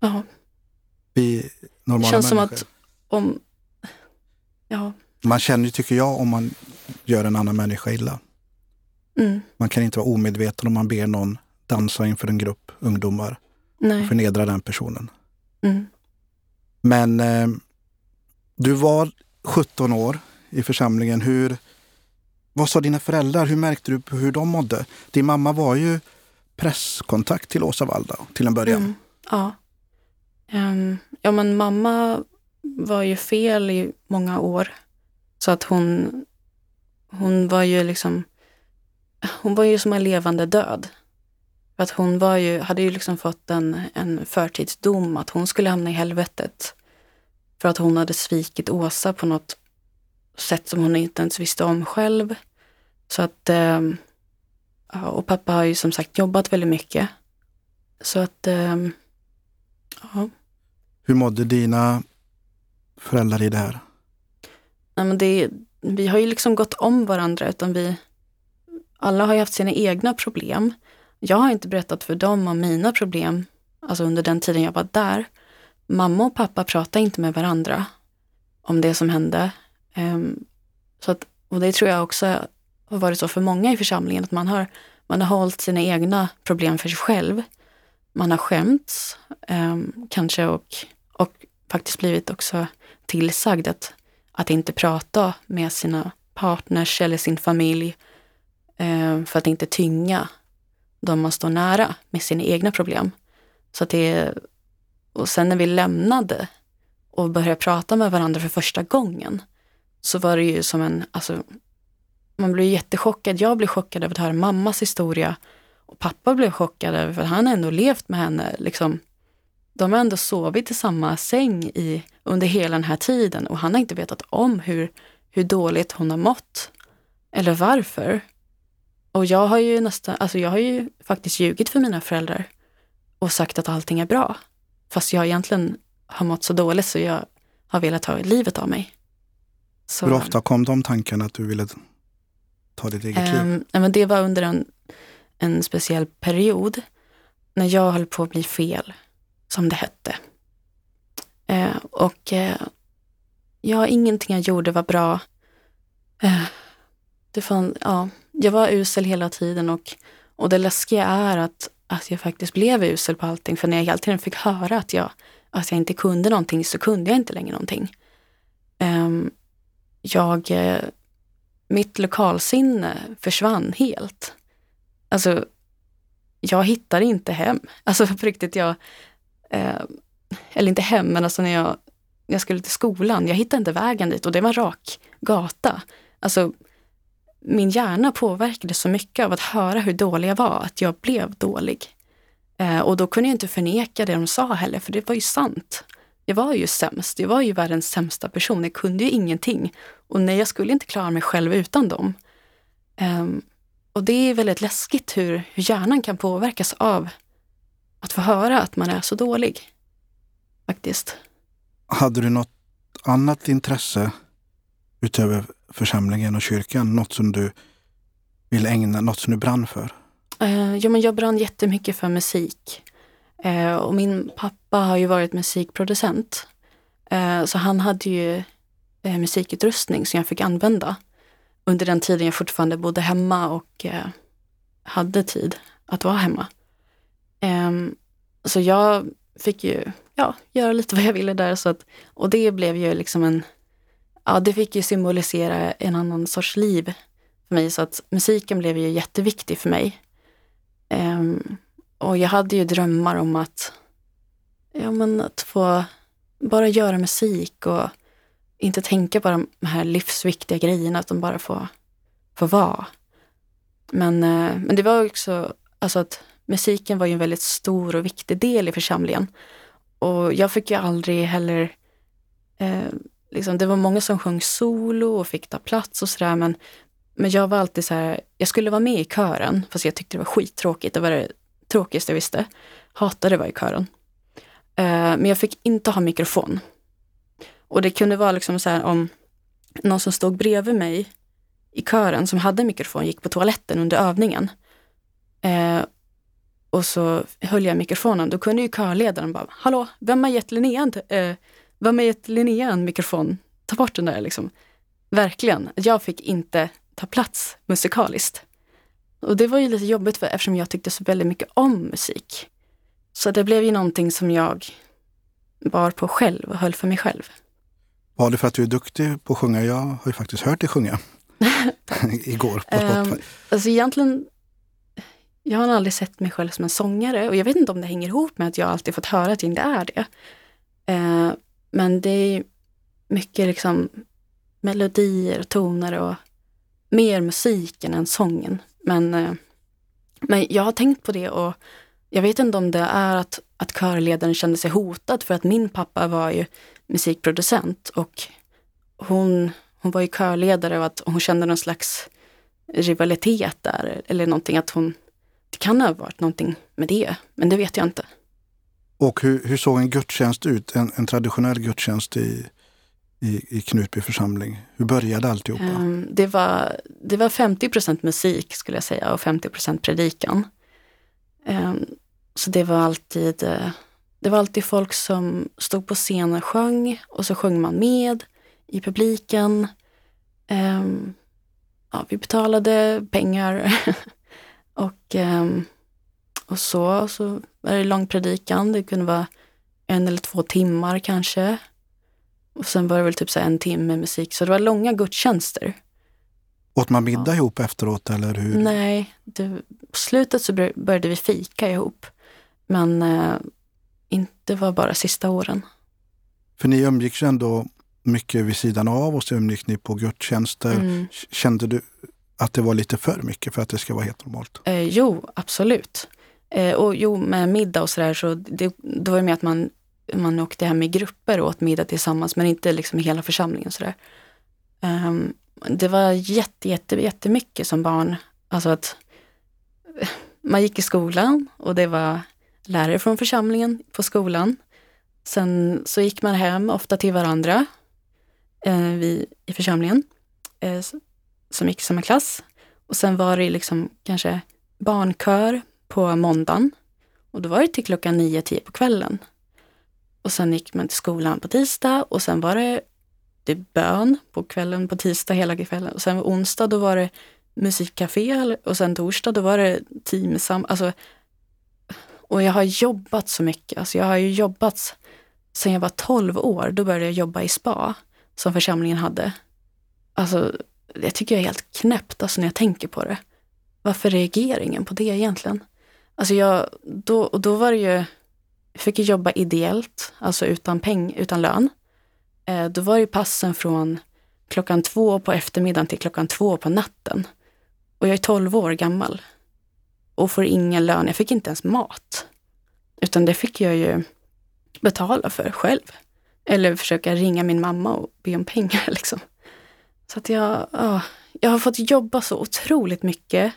ja. Vi normala det känns människor. som att om... Ja. Man känner ju, tycker jag, om man gör en annan människa illa. Mm. Man kan inte vara omedveten om man ber någon dansa inför en grupp ungdomar Nej. och förnedra den personen. Mm. Men eh, du var 17 år i församlingen. Hur, vad sa dina föräldrar? Hur märkte du hur de mådde? Din mamma var ju presskontakt till Åsa Valda till en början. Mm. Ja. Um, ja, men mamma var ju fel i många år. Så att hon, hon var ju liksom, hon var ju som en levande död. För att hon var ju, hade ju liksom fått en, en förtidsdom att hon skulle hamna i helvetet. För att hon hade svikit Åsa på något sätt som hon inte ens visste om själv. Så att, um, och pappa har ju som sagt jobbat väldigt mycket. Så att, eh, ja. Hur mådde dina föräldrar i det här? Nej, men det, vi har ju liksom gått om varandra utan vi alla har ju haft sina egna problem. Jag har inte berättat för dem om mina problem, alltså under den tiden jag var där. Mamma och pappa pratade inte med varandra om det som hände. Um, så att, och det tror jag också har varit så för många i församlingen, att man har, man har hållit sina egna problem för sig själv. Man har skämts, eh, kanske, och, och faktiskt blivit också tillsagd att, att inte prata med sina partners eller sin familj eh, för att inte tynga de man står nära med sina egna problem. Så att det, och sen när vi lämnade och började prata med varandra för första gången så var det ju som en, alltså, man blir jättechockad. Jag blev chockad över att höra mammas historia och pappa blev chockad över att han ändå levt med henne. Liksom, de har ändå sovit i samma säng i, under hela den här tiden och han har inte vetat om hur, hur dåligt hon har mått. Eller varför. Och jag har ju nästan, alltså jag har ju faktiskt ljugit för mina föräldrar och sagt att allting är bra. Fast jag egentligen har mått så dåligt så jag har velat ta livet av mig. Så, Hur ofta kom de tankarna att du ville ta ditt eget um, liv? Ehm, men det var under en, en speciell period när jag höll på att bli fel, som det hette. Uh, och uh, ja, ingenting jag gjorde var bra. Uh, det fann, ja, jag var usel hela tiden och, och det läskiga är att, att jag faktiskt blev usel på allting. För när jag hela tiden fick höra att jag, att jag inte kunde någonting så kunde jag inte längre någonting. Um, jag, mitt lokalsinne försvann helt. Alltså, jag hittade inte hem. Alltså på riktigt, jag, eh, eller inte hem, men alltså när jag, när jag skulle till skolan, jag hittade inte vägen dit och det var rak gata. Alltså, min hjärna påverkades så mycket av att höra hur dålig jag var, att jag blev dålig. Eh, och då kunde jag inte förneka det de sa heller, för det var ju sant. Jag var ju sämst, jag var ju världens sämsta person, jag kunde ju ingenting. Och nej, jag skulle inte klara mig själv utan dem. Um, och det är väldigt läskigt hur, hur hjärnan kan påverkas av att få höra att man är så dålig. Faktiskt. Hade du något annat intresse utöver församlingen och kyrkan? Något som du vill ägna, något som du brann för? Uh, ja, men jag brann jättemycket för musik. Eh, och min pappa har ju varit musikproducent. Eh, så han hade ju eh, musikutrustning som jag fick använda under den tiden jag fortfarande bodde hemma och eh, hade tid att vara hemma. Ehm, så jag fick ju ja, göra lite vad jag ville där. Så att, och det blev ju liksom en ja, det fick ju symbolisera en annan sorts liv för mig. Så att musiken blev ju jätteviktig för mig. Um, och jag hade ju drömmar om att, ja, men att få bara göra musik och inte tänka på de här livsviktiga grejerna, utan bara få, få vara. Men, eh, men det var också, alltså att musiken var ju en väldigt stor och viktig del i församlingen. Och jag fick ju aldrig heller eh, liksom, det var många som sjöng solo och fick ta plats och sådär. Men, men jag var alltid så här, jag skulle vara med i kören, fast jag tyckte det var skittråkigt. Det var det tråkigaste jag visste. Hatade att vara i kören. Eh, men jag fick inte ha mikrofon. Och det kunde vara liksom så här om någon som stod bredvid mig i kören som hade mikrofon gick på toaletten under övningen. Eh, och så höll jag mikrofonen. Då kunde ju körledaren bara, hallå, vem har gett Linnea uh, vem har gett Linnea en mikrofon? Ta bort den där liksom. Verkligen. Jag fick inte ta plats musikaliskt. Och det var ju lite jobbigt för, eftersom jag tyckte så väldigt mycket om musik. Så det blev ju någonting som jag bar på själv och höll för mig själv. Var det för att du är duktig på att sjunga? Jag har ju faktiskt hört dig sjunga igår på Spotify. Um, alltså egentligen, jag har aldrig sett mig själv som en sångare och jag vet inte om det hänger ihop med att jag alltid fått höra att jag inte är det. Uh, men det är mycket liksom melodier och toner och mer musiken än sången. Men, eh, men jag har tänkt på det och jag vet inte om det är att, att körledaren kände sig hotad för att min pappa var ju musikproducent och hon, hon var ju körledare och att hon kände någon slags rivalitet där eller någonting att hon, det kan ha varit någonting med det, men det vet jag inte. Och hur, hur såg en gudstjänst ut? En, en traditionell gudstjänst i, i, i Knutby församling? Hur började alltihopa? Um, det, var, det var 50% musik skulle jag säga och 50 predikan. Um, så det var alltid eh, det var alltid folk som stod på scenen och sjöng och så sjöng man med i publiken. Um, ja, vi betalade pengar och, um, och så, så var det lång predikan. Det kunde vara en eller två timmar kanske. Och sen var det väl typ så en timme musik, så det var långa gudstjänster. Åt man middag ja. ihop efteråt eller hur? Nej, det, på slutet så började vi fika ihop. Men eh, inte var bara sista åren. För ni umgicks ju ändå mycket vid sidan av och så umgick ni på gudstjänster. Mm. Kände du att det var lite för mycket för att det ska vara helt normalt? Eh, jo, absolut. Eh, och jo, med middag och sådär så det, då var det med att man, man åkte hem i grupper och åt middag tillsammans men inte liksom hela församlingen sådär. Um, det var jätte, jätte, jättemycket som barn. Alltså att eh, man gick i skolan och det var lärare från församlingen på skolan. Sen så gick man hem, ofta till varandra, eh, vi i församlingen, eh, som gick i samma klass. Och sen var det liksom kanske barnkör på måndagen. Och då var det till klockan nio, tio på kvällen. Och sen gick man till skolan på tisdag och sen var det, det bön på kvällen på tisdag hela kvällen. Och sen onsdag då var det musikcafé och sen torsdag då var det teamsam. Alltså, och jag har jobbat så mycket. Alltså jag har ju jobbat sen jag var 12 år. Då började jag jobba i spa som församlingen hade. Alltså, jag tycker jag är helt knäppt alltså, när jag tänker på det. Varför reagerar ingen på det egentligen? Alltså jag, då, och då var det ju, fick jobba ideellt, alltså utan peng, utan lön. Eh, då var det passen från klockan två på eftermiddagen till klockan två på natten. Och jag är 12 år gammal och får ingen lön. Jag fick inte ens mat. Utan det fick jag ju betala för själv. Eller försöka ringa min mamma och be om pengar. Liksom. Så att jag, åh, jag har fått jobba så otroligt mycket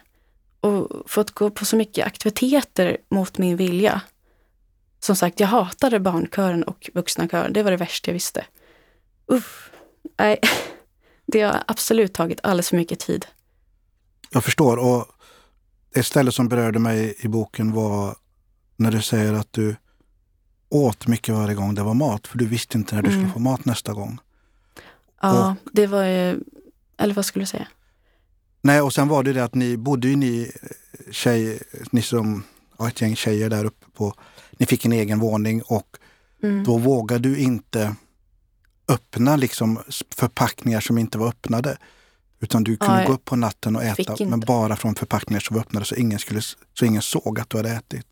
och fått gå på så mycket aktiviteter mot min vilja. Som sagt, jag hatade barnkören och vuxnakören. Det var det värsta jag visste. Uff, nej. Det har absolut tagit alldeles för mycket tid. Jag förstår. Och ett ställe som berörde mig i boken var när du säger att du åt mycket varje gång det var mat. För du visste inte när du mm. skulle få mat nästa gång. Ja, och, det var ju... Eller vad skulle du säga? Nej, och sen var det det att ni bodde ju ni tjej, ni som, ja, ett gäng tjejer där uppe på, ni fick en egen våning och mm. då vågade du inte öppna liksom förpackningar som inte var öppnade. Utan du kunde ja, gå upp på natten och äta, men bara från förpackningar som var öppnade så ingen, skulle, så ingen såg att du hade ätit.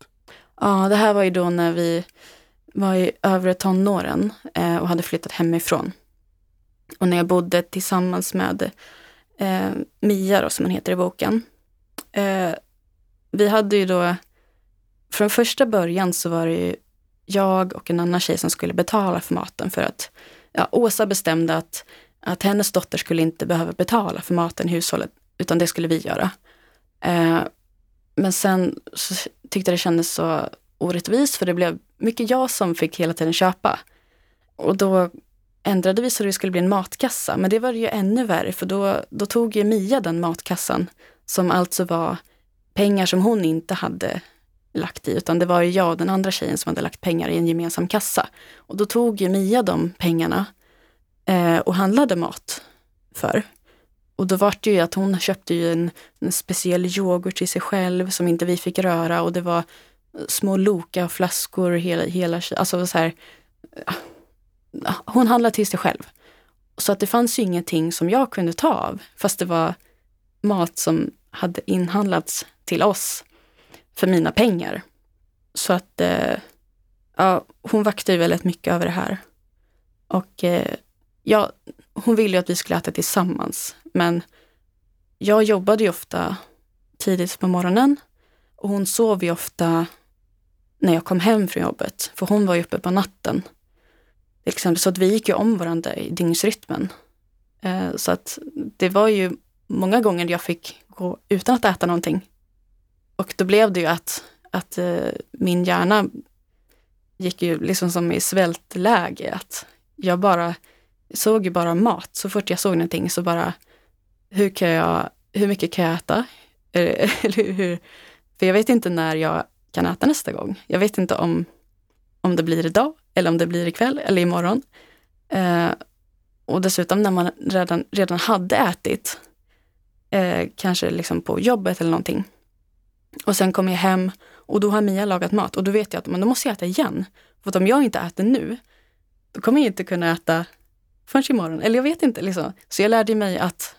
Ja, det här var ju då när vi var i övre tonåren eh, och hade flyttat hemifrån. Och när jag bodde tillsammans med eh, Mia, då, som hon heter i boken. Eh, vi hade ju då, från första början så var det ju jag och en annan tjej som skulle betala för maten för att ja, Åsa bestämde att att hennes dotter skulle inte behöva betala för maten i hushållet, utan det skulle vi göra. Eh, men sen så tyckte jag det kändes så orättvist, för det blev mycket jag som fick hela tiden köpa. Och då ändrade vi så det skulle bli en matkassa, men det var ju ännu värre, för då, då tog ju Mia den matkassan, som alltså var pengar som hon inte hade lagt i, utan det var ju jag och den andra tjejen som hade lagt pengar i en gemensam kassa. Och då tog ju Mia de pengarna eh, och handlade mat för. Och då var det ju att hon köpte ju en, en speciell yoghurt till sig själv som inte vi fick röra och det var små Loka-flaskor hela, hela, alltså så här. Hon handlade till sig själv. Så att det fanns ju ingenting som jag kunde ta av, fast det var mat som hade inhandlats till oss för mina pengar. Så att eh, ja, hon vaktade väldigt mycket över det här. Och eh, ja, hon ville ju att vi skulle äta tillsammans. Men jag jobbade ju ofta tidigt på morgonen och hon sov ju ofta när jag kom hem från jobbet. För hon var ju uppe på natten. Liksom, så att vi gick ju om varandra i dygnsrytmen. Eh, så att det var ju många gånger jag fick gå utan att äta någonting. Och då blev det ju att, att eh, min hjärna gick ju liksom som i svältläge. Att jag bara såg ju bara mat. Så fort jag såg någonting så bara, hur, kan jag, hur mycket kan jag äta? Eller hur, för jag vet inte när jag kan äta nästa gång. Jag vet inte om, om det blir idag eller om det blir ikväll eller imorgon. Eh, och dessutom när man redan, redan hade ätit, eh, kanske liksom på jobbet eller någonting. Och sen kommer jag hem och då har Mia lagat mat och då vet jag att men då måste jag äta igen. För att om jag inte äter nu, då kommer jag inte kunna äta förrän imorgon. Eller jag vet inte. Liksom. Så jag lärde mig att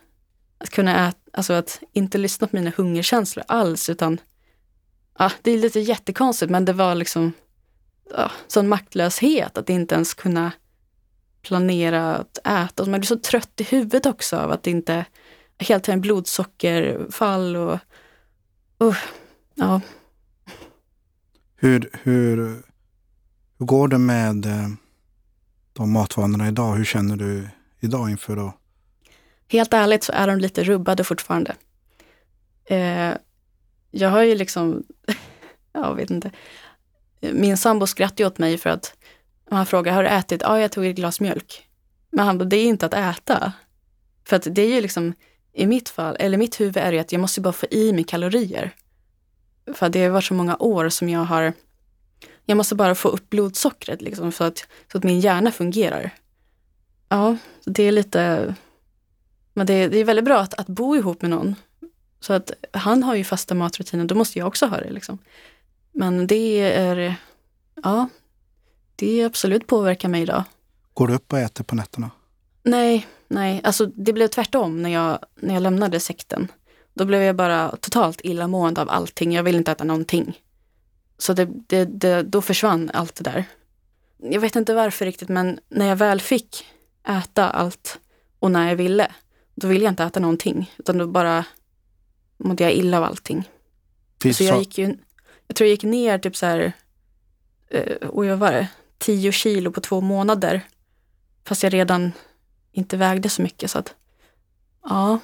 att kunna äta, alltså att inte lyssna på mina hungerkänslor alls utan ja, det är lite jättekonstigt men det var liksom ja, sån maktlöshet att inte ens kunna planera att äta. Man blir så trött i huvudet också av att inte helt tiden blodsockerfall och uh, ja. Hur, hur, hur går det med eh, de matvanorna idag? Hur känner du idag inför då? Helt ärligt så är de lite rubbade fortfarande. Eh, jag har ju liksom, jag vet inte, min sambo skrattade åt mig för att han frågade, har du ätit? Ja, jag tog ett glas mjölk. Men han bara, det är inte att äta. För att det är ju liksom, i mitt fall, eller mitt huvud är det att jag måste bara få i mig kalorier. För det har varit så många år som jag har, jag måste bara få upp blodsockret liksom så att, så att min hjärna fungerar. Ja, det är lite, men det, det är väldigt bra att, att bo ihop med någon. Så att han har ju fasta matrutiner, då måste jag också ha det liksom. Men det är, ja, det absolut påverkar mig idag. Går du upp och äter på nätterna? Nej, nej, alltså det blev tvärtom när jag, när jag lämnade sekten. Då blev jag bara totalt illamående av allting. Jag ville inte äta någonting. Så det, det, det, då försvann allt det där. Jag vet inte varför riktigt, men när jag väl fick äta allt och när jag ville, då ville jag inte äta någonting. Utan då bara mådde jag illa av allting. Finns så jag gick ju, jag tror jag gick ner typ så här, eh, oj vad var det, 10 kilo på två månader. Fast jag redan inte vägde så mycket så att, ja.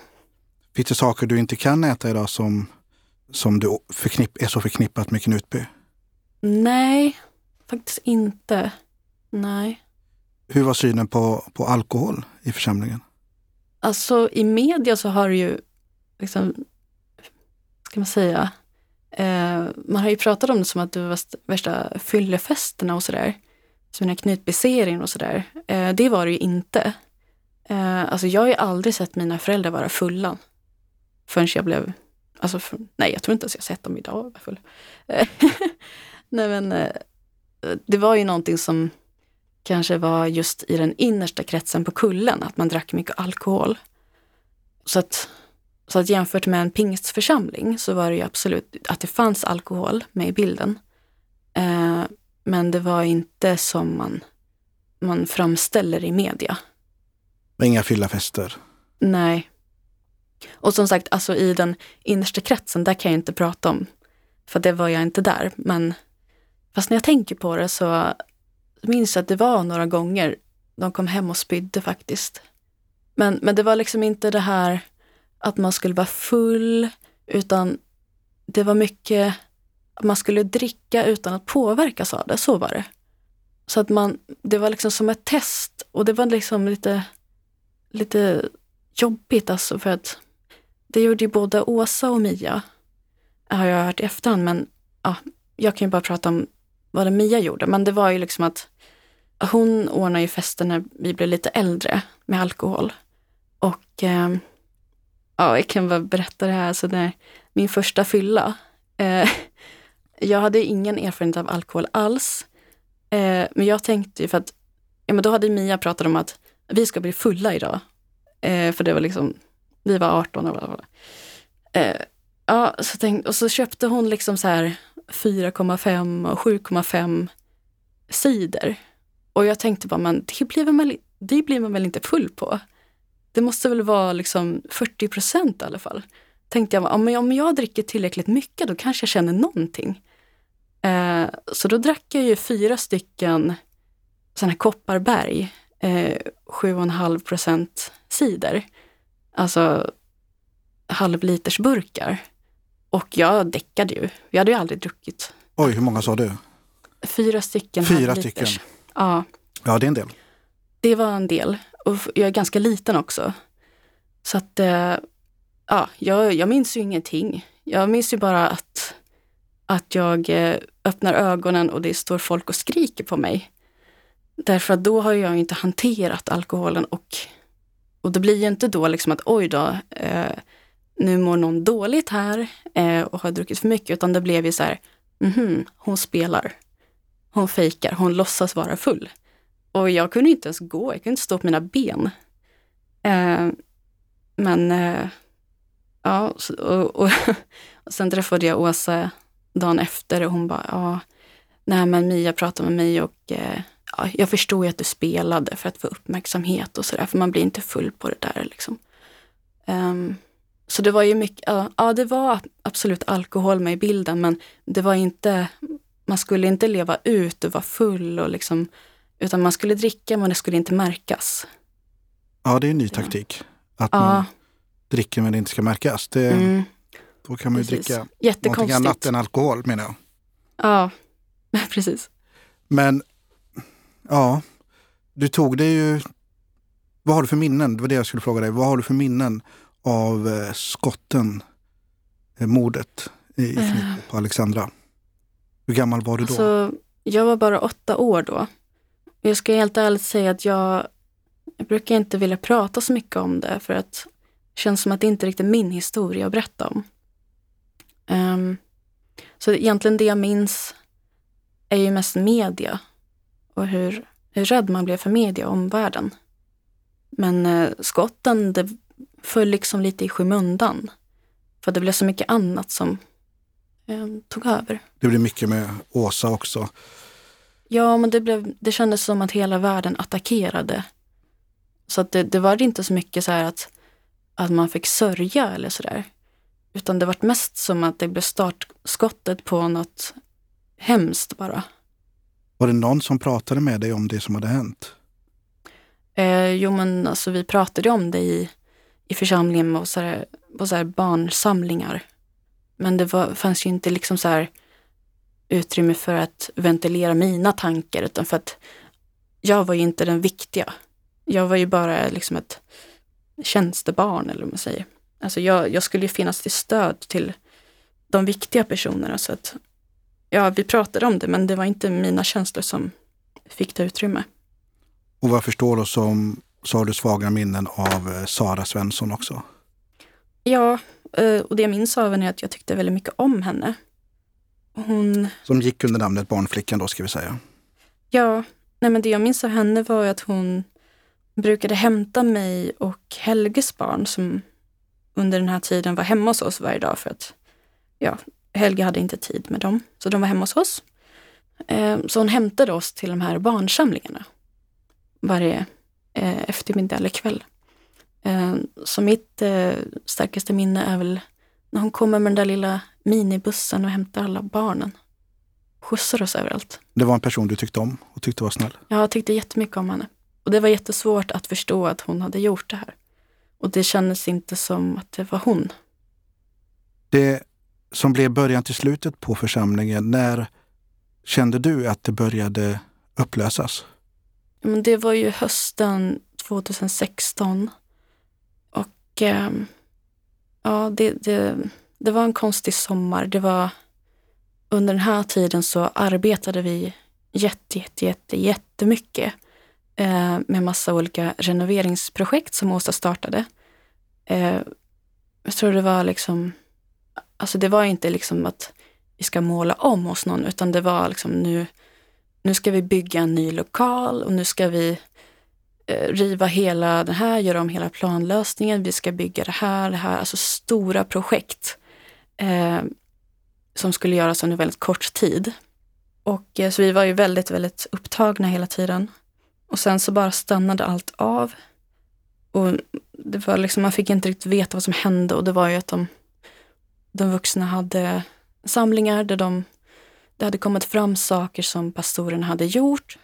Finns det saker du inte kan äta idag som, som du förknipp, är så förknippat med Knutby? Nej, faktiskt inte. Nej. Hur var synen på, på alkohol i församlingen? Alltså i media så har det ju, liksom, ska man säga, eh, man har ju pratat om det som att det var värst- värsta fyllefesterna och sådär. Som den här Knutby-serien och sådär. Eh, det var det ju inte. Eh, alltså jag har ju aldrig sett mina föräldrar vara fulla. Förrän jag blev, alltså för, nej jag tror inte ens jag sett dem idag. Eh, nej men eh, det var ju någonting som kanske var just i den innersta kretsen på kullen, att man drack mycket alkohol. Så att, så att jämfört med en pingstförsamling så var det ju absolut att det fanns alkohol med i bilden. Eh, men det var inte som man, man framställer i media. Inga fyllafester? Nej. Och som sagt, alltså i den innersta kretsen, där kan jag inte prata om. För det var jag inte där. Men fast när jag tänker på det så minns jag att det var några gånger de kom hem och spydde faktiskt. Men, men det var liksom inte det här att man skulle vara full, utan det var mycket att man skulle dricka utan att påverkas av det. Så var det. Så att man, det var liksom som ett test och det var liksom lite, lite jobbigt alltså för att det gjorde ju både Åsa och Mia, har jag hört i efterhand, men ja, jag kan ju bara prata om vad det Mia gjorde. Men det var ju liksom att hon ordnade ju fester när vi blev lite äldre med alkohol. Och eh, ja, jag kan bara berätta det här. Så när min första fylla, eh, jag hade ingen erfarenhet av alkohol alls. Eh, men jag tänkte ju för att, ja men då hade Mia pratat om att vi ska bli fulla idag. Eh, för det var liksom, vi var 18 och bla bla. Eh, ja, så tänkte, och så köpte hon liksom så här 4,5 och 7,5 cider. Och jag tänkte bara, men det blir, man, det blir man väl inte full på? Det måste väl vara liksom 40 procent i alla fall. Tänkte jag, om jag, om jag dricker tillräckligt mycket då kanske jag känner någonting. Eh, så då drack jag ju fyra stycken sådana här Kopparberg, eh, 7,5 procent cider. Alltså halvlitersburkar. Och jag däckade ju. Jag hade ju aldrig druckit. Oj, hur många sa du? Fyra stycken Fyra halvliters. stycken? Ja, Ja, det är en del. det var en del. Och jag är ganska liten också. Så att, eh, ja, jag, jag minns ju ingenting. Jag minns ju bara att, att jag eh, öppnar ögonen och det står folk och skriker på mig. Därför att då har jag inte hanterat alkoholen och, och det blir ju inte då liksom att oj då, eh, nu mår någon dåligt här eh, och har druckit för mycket, utan det blev ju så här, mhm, hon spelar. Hon fejkar, hon låtsas vara full. Och jag kunde inte ens gå, jag kunde inte stå på mina ben. Eh, men eh, Ja, och, och, och sen träffade jag Åsa dagen efter och hon bara, ja, nej men Mia pratade med mig och eh, ja, jag förstod ju att du spelade för att få uppmärksamhet och sådär, för man blir inte full på det där liksom. Um, så det var ju mycket, ja, ja det var absolut alkohol med i bilden, men det var inte, man skulle inte leva ut och vara full och liksom, utan man skulle dricka men det skulle inte märkas. Ja, det är en ny taktik. Att Ja. man dricker men det inte ska märkas. Det, Mm, Då kan man ju precis. dricka någonting annat än alkohol menar jag. Ja, precis. Men ja, du tog det ju... Vad har du för minnen? Det var det jag skulle fråga dig. Vad har du för minnen av eh, skotten, eh, mordet i, i Eh. Knippo på Alexandra? Hur gammal var du då? Alltså, jag var bara åtta år då. Jag ska helt ärligt säga att jag, jag brukar inte vilja prata så mycket om det för att det känns som att det inte är riktigt min historia att berätta om. Ehm, så egentligen det jag minns är ju mest media och hur, hur rädd man blev för media och omvärlden. Men eh, skotten, det föll liksom lite i skymundan. För det blev så mycket annat som eh, tog över. Det blev mycket med Åsa också. Ja, men det, blev, det kändes som att hela världen attackerade. Så att det, det var inte så mycket så här att, att man fick sörja eller sådär. Utan det var mest som att det blev startskottet på något hemskt bara. Var det någon som pratade med dig om det som hade hänt? Eh, jo, men alltså vi pratade om det i, i församlingen och så här, på så här barnsamlingar. Men det var, fanns ju inte liksom så här utrymme för att ventilera mina tankar, utan för att jag var ju inte den viktiga. Jag var ju bara liksom ett tjänstebarn, eller vad man säger. Alltså jag, jag skulle ju finnas till stöd till de viktiga personerna. Så att, ja, vi pratade om det, men det var inte mina känslor som fick det utrymme. Och vad jag förstår då som så har du svaga minnen av eh, Sara Svensson också. Ja, eh, och det jag minns av henne är att jag tyckte väldigt mycket om henne. Hon, Som gick under namnet Barnflickan då ska vi säga. ja, nej men det jag minns av henne var att hon brukade hämta mig och Helges barn som under den här tiden var hemma hos oss varje dag för att ja, Helge hade inte tid med dem, så de var hemma hos oss. Eh, Så hon hämtade oss till de här barnsamlingarna varje eh, eftermiddag eller kväll. Eh, Så mitt eh, starkaste minne är väl när hon kommer med den där lilla minibussen och hämtar alla barnen. Skjutsar oss överallt. Det var en person du tyckte om och tyckte var snäll. Jag tyckte jättemycket om henne. Och det var jättesvårt att förstå att hon hade gjort det här. Och det kändes inte som att det var hon. Det som blev början till slutet på församlingen, när kände du att det började upplösas? Men det var ju hösten 2016. Och eh, ja, det, det, det var en konstig sommar. Det var, under den här tiden så arbetade vi jätte, jätte, jätte, jättemycket eh, med massa olika renoveringsprojekt som Åsa startade. Eh, jag tror det var liksom, alltså det var inte liksom att vi ska måla om hos någon, utan det var liksom nu, nu ska vi bygga en ny lokal och nu ska vi eh, riva hela den här, göra om hela planlösningen, vi ska bygga det här, det här, alltså stora projekt eh, som skulle göras under väldigt kort tid. Och eh, så vi var ju väldigt, väldigt upptagna hela tiden. Och sen så bara stannade allt av. Och det var liksom, man fick inte riktigt veta vad som hände och det var ju att de, de vuxna hade samlingar där de, det hade kommit fram saker som pastorerna hade gjort.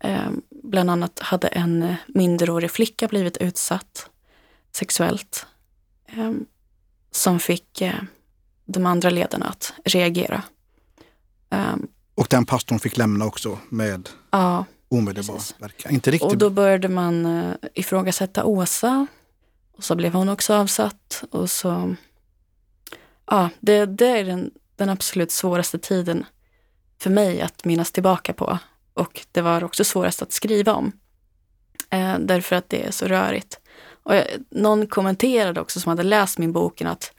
Eh, bland annat hade en minderårig flicka blivit utsatt sexuellt. Eh, som fick eh, de andra ledarna att reagera. Eh, Och den pastorn fick lämna också med ja, omedelbar verkan. Inte riktigt. och då började man eh, ifrågasätta Åsa. Och så blev hon också avsatt. Och så, ja, det, det är den, den absolut svåraste tiden för mig att minnas tillbaka på. Och det var också svårast att skriva om. Eh, därför att det är så rörigt. Och jag, någon kommenterade också som hade läst min boken att,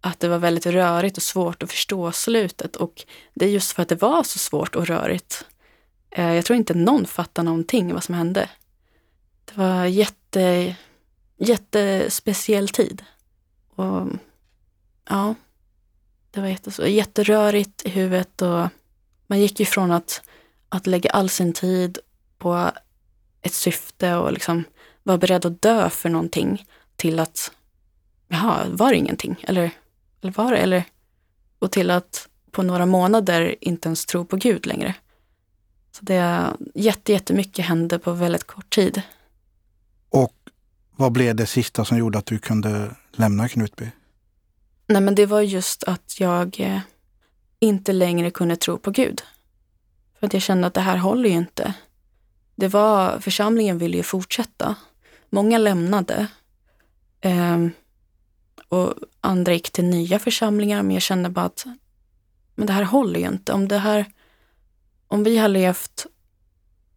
att det var väldigt rörigt och svårt att förstå slutet. Och det är just för att det var så svårt och rörigt. Eh, jag tror inte någon fattar någonting vad som hände. Det var jätte, jättespeciell tid. Och ja, det var jättesvårt. jätterörigt i huvudet och man gick ifrån att, att lägga all sin tid på ett syfte och liksom vara beredd att dö för någonting till att, jaha, var det ingenting? Eller, eller var det? Eller, och till att på några månader inte ens tro på Gud längre. Så det jätte, jättemycket hände på väldigt kort tid. Och vad blev det sista som gjorde att du kunde lämna Knutby? Nej, men det var just att jag eh, inte längre kunde tro på Gud. För att jag kände att det här håller ju inte. Det var, församlingen ville ju fortsätta. Många lämnade. Eh, och andra gick till nya församlingar, men jag kände bara att men det här håller ju inte. Om, det här, om vi har levt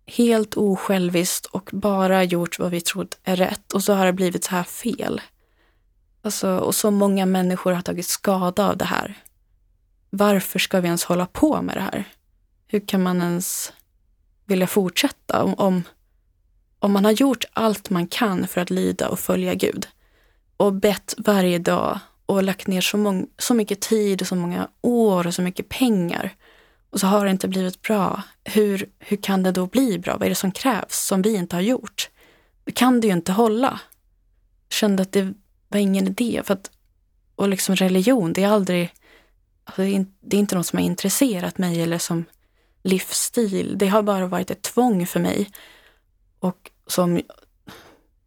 helt osjälviskt och bara gjort vad vi trodde är rätt och så har det blivit så här fel. Alltså, och så många människor har tagit skada av det här. Varför ska vi ens hålla på med det här? Hur kan man ens vilja fortsätta om, om, om man har gjort allt man kan för att lyda och följa Gud och bett varje dag och lagt ner så, mång, så mycket tid och så många år och så mycket pengar och så har det inte blivit bra. Hur, hur kan det då bli bra? Vad är det som krävs som vi inte har gjort? Det kan det ju inte hålla. Jag kände att det var ingen idé. För att, och liksom religion, det är aldrig, alltså det är inte något som har intresserat mig eller som livsstil. Det har bara varit ett tvång för mig. Och som,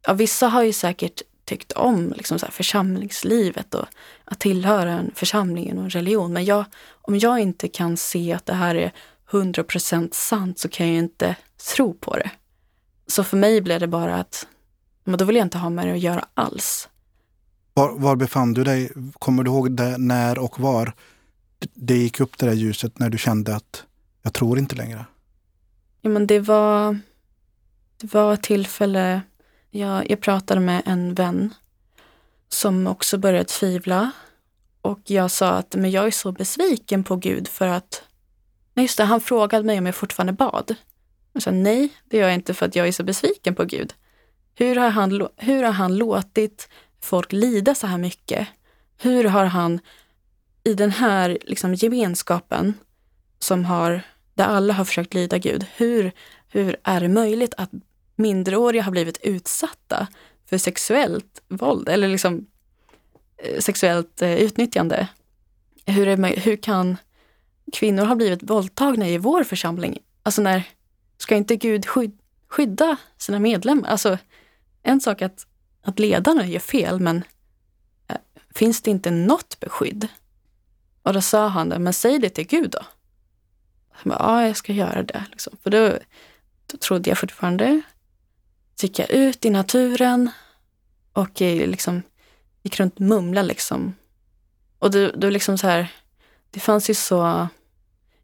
ja, vissa har ju säkert tyckt om liksom så församlingslivet och att tillhöra en församling och en religion. Men jag, om jag inte kan se att det här är 100% sant så kan jag inte tro på det. Så för mig blev det bara att men då vill jag inte ha med det att göra alls. Var, var befann du dig? Kommer du ihåg det, när och var det gick upp det där ljuset när du kände att jag tror inte längre? Ja, men det var, det var ett tillfälle jag, jag pratade med en vän som också började tvivla. Och jag sa att men jag är så besviken på Gud för att... Nej, just det, han frågade mig om jag fortfarande bad. Jag sa nej, det gör jag inte för att jag är så besviken på Gud. Hur har han, hur har han låtit folk lida så här mycket? Hur har han i den här liksom, gemenskapen som har, där alla har försökt lyda Gud, hur, hur är det möjligt att minderåriga har blivit utsatta för sexuellt våld eller liksom eh, sexuellt eh, utnyttjande. Hur, är, hur kan kvinnor ha blivit våldtagna i vår församling? Alltså när, ska inte Gud skydda sina medlemmar? Alltså en sak att, att ledarna gör fel, men eh, finns det inte något beskydd? Och då sa han det, men säg det till Gud då. Jag bara, ja, jag ska göra det. Liksom. För då, då trodde jag fortfarande så gick jag ut i naturen och liksom gick runt och mumlade liksom. Och det, då liksom så här, det fanns ju så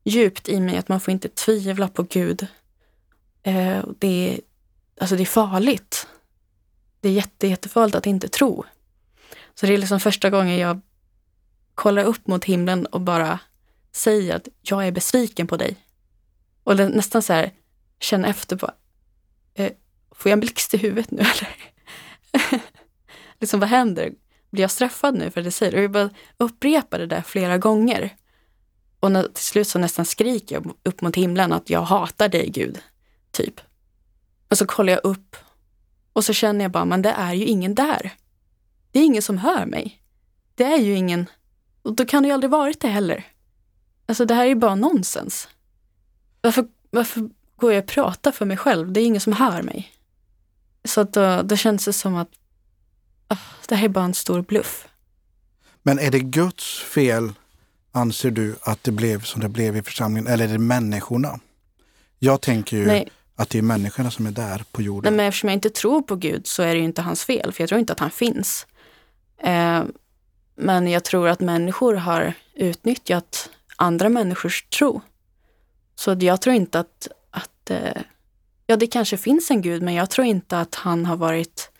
djupt i mig att man får inte tvivla på Gud. Eh, det, alltså det är farligt. Det är jätte, jättefarligt att inte tro. Så det är liksom första gången jag kollar upp mot himlen och bara säger att jag är besviken på dig. Och nästan så här, känner efter på, eh, får jag en blixt i huvudet nu eller? liksom vad händer? Blir jag straffad nu för att jag säger det? Och jag bara upprepar det där flera gånger. Och när, till slut så nästan skriker jag upp mot himlen att jag hatar dig Gud. Typ. Och så kollar jag upp och så känner jag bara, men det är ju ingen där. Det är ingen som hör mig. Det är ju ingen, och då kan det ju aldrig varit det heller. Alltså det här är ju bara nonsens. Varför, varför går jag och pratar för mig själv? Det är ingen som hör mig. Så att då, då känns det som att oh, det här är bara en stor bluff. Men är det Guds fel, anser du, att det blev som det blev i församlingen? Eller är det människorna? Jag tänker ju Nej. Att det är människorna som är där på jorden. Nej, men eftersom jag inte tror på Gud så är det ju inte hans fel, för jag tror inte att han finns. Eh, men jag tror att människor har utnyttjat andra människors tro. Så jag tror inte att, att eh, ja, det kanske finns en gud, men jag tror inte att han har varit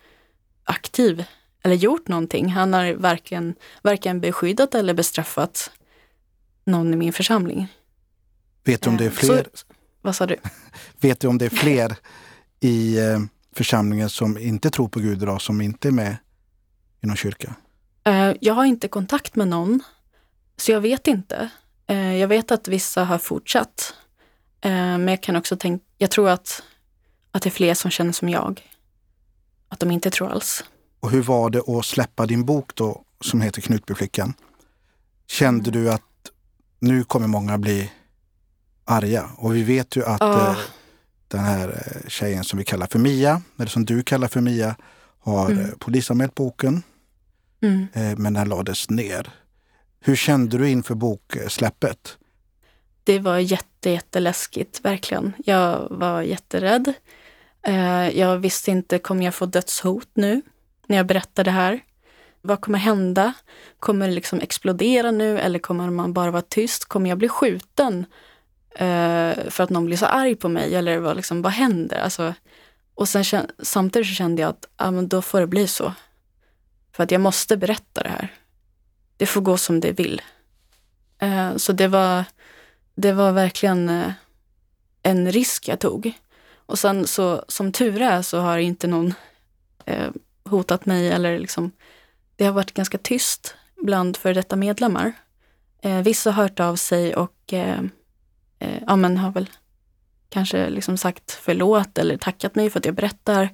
aktiv eller gjort någonting. Han har varken, varken beskyddat eller bestraffat någon i min församling. Vet du om det är eh, fler? Så, vad sa du? Vet du om det är fler i eh, församlingen som inte tror på Gud idag, som inte är med i någon kyrka? Eh, jag har inte kontakt med någon, så jag vet inte. Eh, jag vet att vissa har fortsatt. Men jag kan också tänka, jag tror att, att det är fler som känner som jag. Att de inte tror alls. Och hur var det att släppa din bok då som heter Knutbyflickan? Kände Mm. du att nu kommer många bli arga? Och vi vet ju att eh, den här eh, tjejen som vi kallar för Mia, eller som du kallar för Mia, har Mm. eh, polisanmält boken, Mm. eh, men den lades ner. Hur kände du inför boksläppet? Det var jätte, jätteläskigt, verkligen. Jag var jätterädd. Eh, Jag visste inte, kommer jag få dödshot nu när jag berättar det här? Vad kommer hända? Kommer det liksom explodera nu eller kommer man bara vara tyst? Kommer jag bli skjuten eh, för att någon blir så arg på mig? Eller vad, liksom, vad händer? Alltså, och sen, samtidigt så kände jag att ah, men då får det bli så. För att jag måste berätta det här. Det får gå som det vill. Eh, Så det var, det var verkligen eh, en risk jag tog. Och sen så som tur är så har inte någon eh, hotat mig eller liksom, det har varit ganska tyst bland före detta medlemmar. Eh, vissa har hört av sig och eh, eh, ja, men har väl kanske liksom sagt förlåt eller tackat mig för att jag berättar.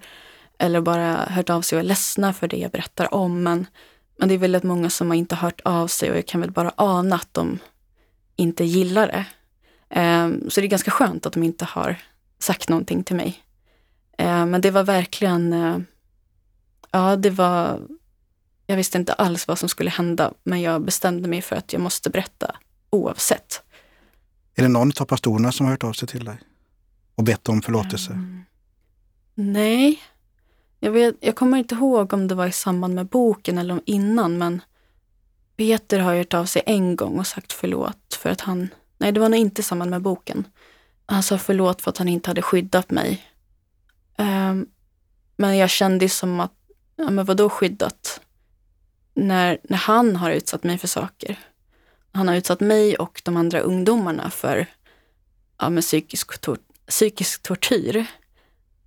Eller bara hört av sig och är ledsna för det jag berättar om. Men, men det är väldigt många som har inte hört av sig och jag kan väl bara ana att de inte gillar det. Eh, Så det är ganska skönt att de inte har sagt någonting till mig. Eh, Men det var verkligen, eh, ja det var, jag visste inte alls vad som skulle hända men jag bestämde mig för att jag måste berätta oavsett. Är det någon av pastorerna som har hört av sig till dig och bett om förlåtelse? Mm. Nej, jag, vet, jag kommer inte ihåg om det var i samband med boken eller om innan men Peter har hört av sig en gång och sagt förlåt för att han, nej det var nog inte i samband med boken. Han sa förlåt för att han inte hade skyddat mig. Um, men jag kände ju som att, ja men vadå skyddat? När, när han har utsatt mig för saker. Han har utsatt mig och de andra ungdomarna för ja, men psykisk, tor- psykisk tortyr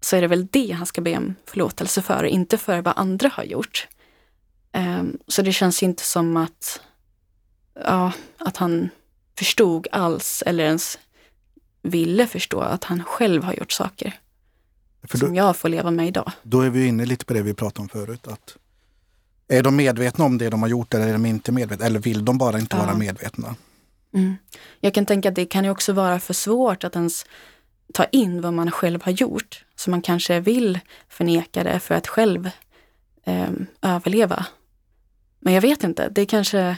så är det väl det han ska be om förlåtelse för, inte för vad andra har gjort. Ehm, så det känns inte som att, ja, att han förstod alls eller ens ville förstå att han själv har gjort saker För som då, jag får leva med idag. då är vi inne lite på det vi pratade om förut. Att är de medvetna om det de har gjort eller är de inte medvetna? Eller vill de bara inte Ja. vara medvetna? Mm. Jag kan tänka att det kan ju också vara för svårt att ens ta in vad man själv har gjort. Så man kanske vill förneka det för att själv eh, överleva. Men jag vet inte, det kanske,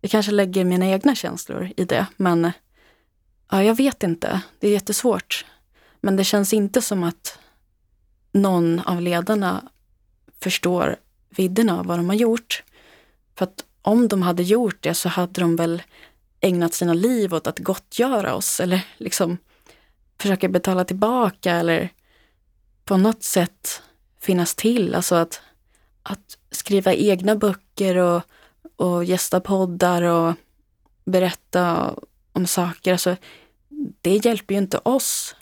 jag kanske lägger mina egna känslor i det. Men ja, jag vet inte, det är jättesvårt. Men det känns inte som att någon av ledarna förstår vidden av vad de har gjort. För att om de hade gjort det så hade de väl ägnat sina liv åt att gottgöra oss eller liksom försöka betala tillbaka eller på något sätt finnas till. Alltså att, att skriva egna böcker och, och gästa poddar och berätta om saker. Alltså, det hjälper ju inte oss.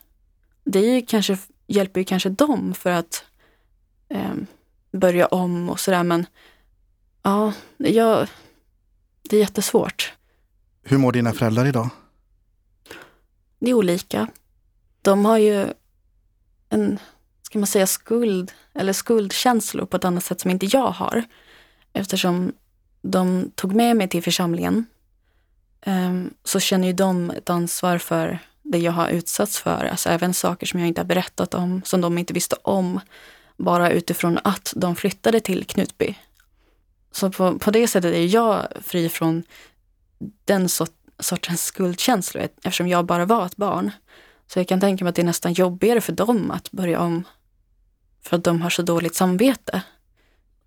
Det ju kanske, hjälper ju kanske dem för att eh, börja om och sådär. Men ja, jag, det är jättesvårt. Hur mår dina föräldrar idag? Det är olika. De har ju en, ska man säga skuld, eller skuldkänslor på ett annat sätt som inte jag har. Eftersom de tog med mig till församlingen ehm, så känner ju de ett ansvar för det jag har utsatts för. Alltså även saker som jag inte har berättat om, som de inte visste om. Bara utifrån att de flyttade till Knutby. Så på, på det sättet är jag fri från den sort, sortens skuldkänslor eftersom jag bara var ett barn. Så jag kan tänka mig att det är nästan jobbigare för dem att börja om för att de har så dåligt samvete.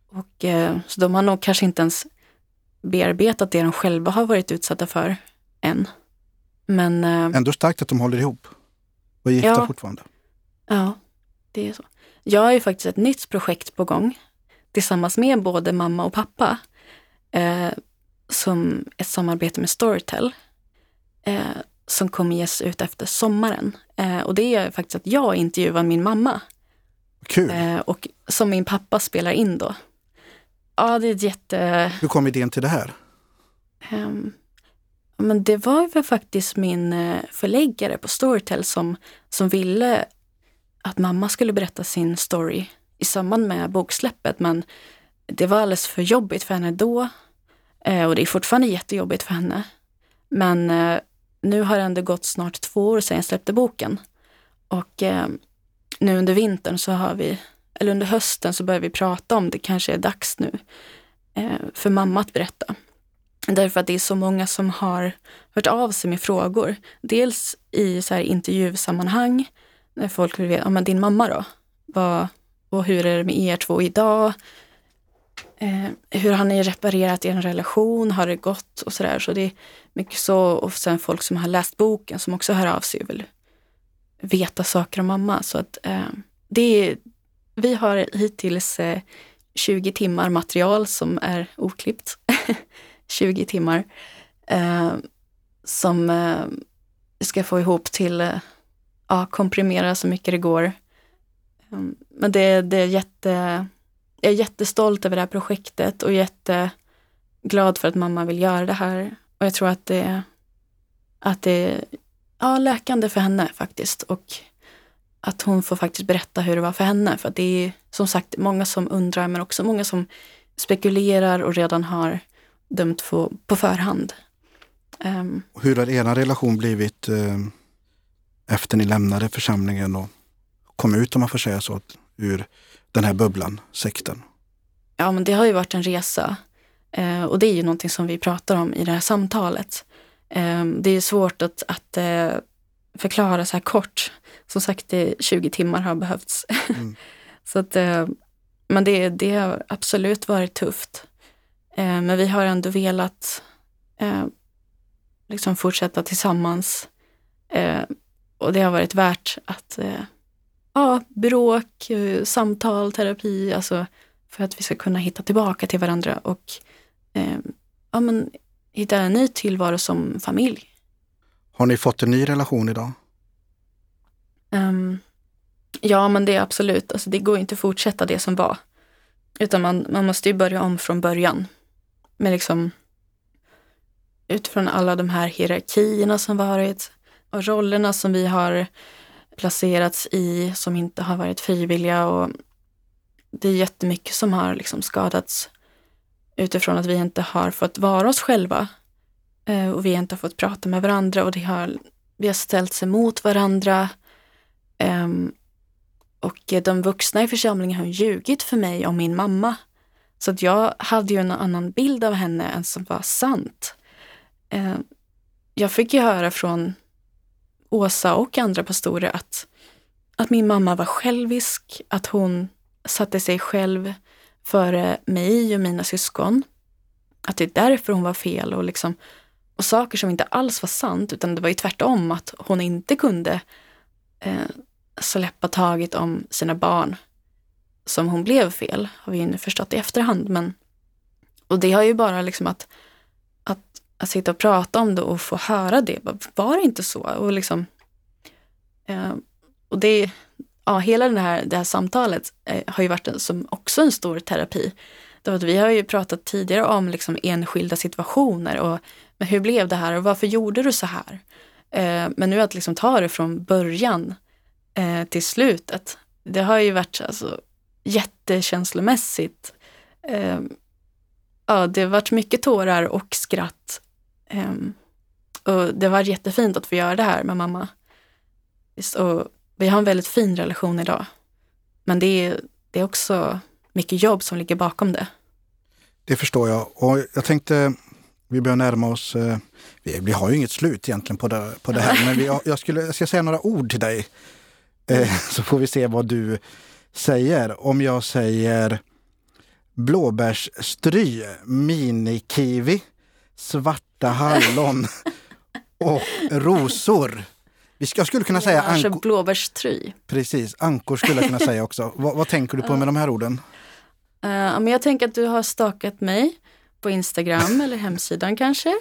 Och, eh, så de har nog kanske inte ens bearbetat det de själva har varit utsatta för än. Men eh, Ändå starkt att de håller ihop och är gifta Ja. fortfarande. ja, det är så. Jag har ju faktiskt ett nytt projekt på gång tillsammans med både mamma och pappa. Eh, som ett samarbete med Storytel. Eh, som kommer ges ut efter sommaren. Eh, och det är faktiskt att jag intervjuar min mamma. Kul! Eh, och som min pappa spelar in då. Ja, det är ett jätte... Hur kom idén till det här? Um, men det var väl faktiskt min eh, förläggare på Storytel som, som ville att mamma skulle berätta sin story i samband med boksläppet. Men det var alldeles för jobbigt för henne då. Eh, och det är fortfarande jättejobbigt för henne. Men eh, nu har det ändå gått snart två år sedan jag släppte boken. Och eh, nu under vintern så har vi, eller under hösten så börjar vi prata om det kanske är dags nu för mamma att berätta. Därför att det är så många som har hört av sig med frågor. Dels i så här intervjusammanhang, när folk vill veta, ja men din mamma då? Vad, och hur är det med er två idag? Eh, hur har ni reparerat er relation? Har det gått? Och sådär. Så det är mycket så. Och sen folk som har läst boken som också hör av sig och vill veta saker om mamma. Så att eh, det är, vi har hittills eh, 20 timmar material som är oklippt. 20 timmar. Eh, som eh, ska få ihop till, eh, ja, komprimera så mycket det går. Ehm, men det, det är jätte, jag är jättestolt över det här projektet och jätteglad för att mamma vill göra det här. Och jag tror att det, att det är ja, läkande för henne faktiskt. Och att hon får faktiskt berätta hur det var för henne. För det är som sagt många som undrar men också många som spekulerar och redan har dömt på, på förhand. Um, hur har er relation blivit eh, efter ni lämnade församlingen och kom ut, om man får säga så, ur den här bubblan, sekten? Ja, men det har ju varit en resa. Eh, och det är ju någonting som vi pratar om i det här samtalet. Eh, det är svårt att, att eh, förklara så här kort. Som sagt, det 20 timmar har behövts. Mm. så att, men det, det har absolut varit tufft. Men vi har ändå velat liksom fortsätta tillsammans. Och det har varit värt att ja, bråk, eh, samtal, terapi, alltså för att vi ska kunna hitta tillbaka till varandra och eh, ja, men, hitta en ny tillvaro som familj. Har ni fått en ny relation idag? Um, ja, men det är absolut, alltså, det går inte att fortsätta det som var. Utan man, man måste ju börja om från början. Med liksom utifrån alla de här hierarkierna som varit och rollerna som vi har placerats i som inte har varit frivilliga och det är jättemycket som har liksom skadats utifrån att vi inte har fått vara oss själva eh, och vi inte har fått prata med varandra och det har, vi har ställt sig mot varandra. Ehm, och eh, de vuxna i församlingen har ljugit för mig om min mamma. Så att jag hade ju en annan bild av henne än som var sant. Ehm, jag fick ju höra från Åsa och andra pastorer att, att min mamma var självisk, att hon satte sig själv före mig och mina syskon. Att det är därför hon var fel och, liksom, och saker som inte alls var sant utan det var ju tvärtom att hon inte kunde eh, släppa taget om sina barn som hon blev fel, har vi ju nu förstått i efterhand. Men, och det har ju bara liksom att att sitta och prata om det och få höra det. Var det inte så? Och, liksom, eh, och det, ja, hela det här, det här samtalet eh, har ju varit en, som också en stor terapi. Därför vi har ju pratat tidigare om liksom enskilda situationer och men hur blev det här och varför gjorde du så här? Eh, men nu att liksom ta det från början eh, till slutet, det har ju varit alltså, jättekänslomässigt. Eh, ja, det har varit mycket tårar och skratt Um, och det var jättefint att få göra det här med mamma. Och vi har en väldigt fin relation idag. Men det är, det är också mycket jobb som ligger bakom det. Det förstår jag. Och jag tänkte, vi börjar närma oss, eh, vi, vi, har ju inget slut egentligen på det, på det här, men vi, jag, skulle, jag ska säga några ord till dig. Eh, så får vi se vad du säger. Om jag säger blåbärsstry, minikiwi, svart svarta hallon och rosor. Jag skulle kunna säga ankor. Blåbärstry. Precis, ankor skulle jag kunna säga också. vad, vad, tänker du på med de här orden? Uh, men jag tänker att du har stakat mig på Instagram eller hemsidan kanske.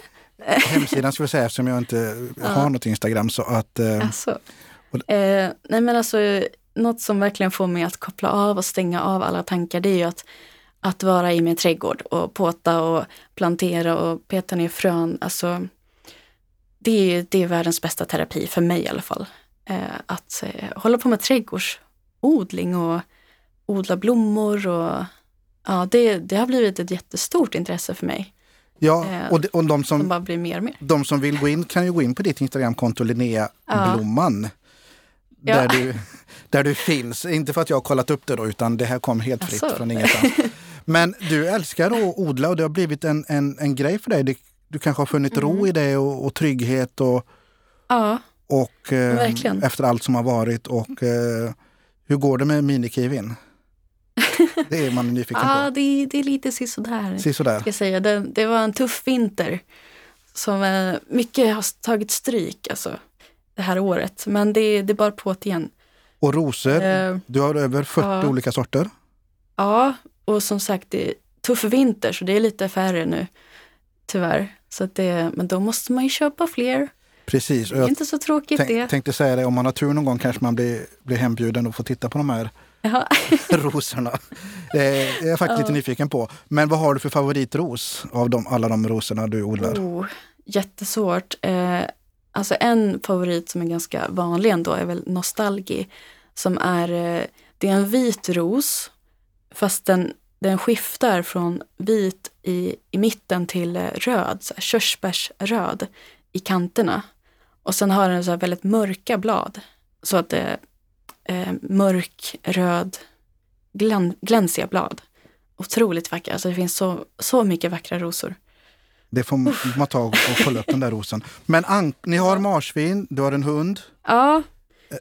Hemsidan skulle jag säga eftersom jag inte har något Instagram. Så att, uh, alltså. uh, nej men alltså, något som verkligen får mig att koppla av och stänga av alla tankar det är ju att, att vara i min trädgård och påta och plantera och peta ner frön. Alltså, det är, det är världens bästa terapi, för mig i alla fall. Eh, att eh, hålla på med trädgårdsodling och odla blommor. Och, ja, det, det har blivit ett jättestort intresse för mig. Ja, Eh, och, de, och de, Som som, bara blir mer och mer. de som vill gå in kan ju gå in på ditt Instagramkonto Linnea Ja. Blomman. Ja. Där, du, där du finns. Inte för att jag har kollat upp det då, utan det här kom helt fritt Asså. från ingenstans. Men du älskar att odla och det har blivit en, en, en grej för dig. Det, du kanske har funnit Mm. ro i det och, och trygghet och, Ja, och eh, efter allt som har varit. Och eh, hur går det med minikivin? Det är man nyfiken ja på. det, det är lite sisådär. Se sådär. ska säga. Det, det var en tuff vinter. Som eh, mycket har tagit stryk alltså, det här året. Men det, det är bara på igen. Och rosor, Eh, du har över 40 ja. olika sorter. ja, och som sagt det är tuff vinter så det är lite färre nu. Tyvärr. Så att det, men då måste man ju köpa fler. Precis. Och Det är jag inte så tråkigt det. tänk, tänkte säga det, om man har tur någon gång kanske man blir, blir hembjuden och får titta på de här Ja. rosorna. Eh, jag är faktiskt lite nyfiken på. Men vad har du för favoritros av de, alla de rosorna du odlar? Oh, jättesvårt. Eh, alltså en favorit som är ganska vanlig ändå är väl nostalgi. Som är, eh, det är en vit ros fast den, den skiftar från vit i, i mitten till eh, röd, så här, körsbärsröd i kanterna. Och sen har den så väldigt mörka blad. Så att det är eh, mörkröd, glän, glänsiga blad. Otroligt vackra. Alltså det finns så, så mycket vackra rosor. Det får man ta och kolla upp den där rosen. Men an, ni har marsvin, du har en hund. Ja,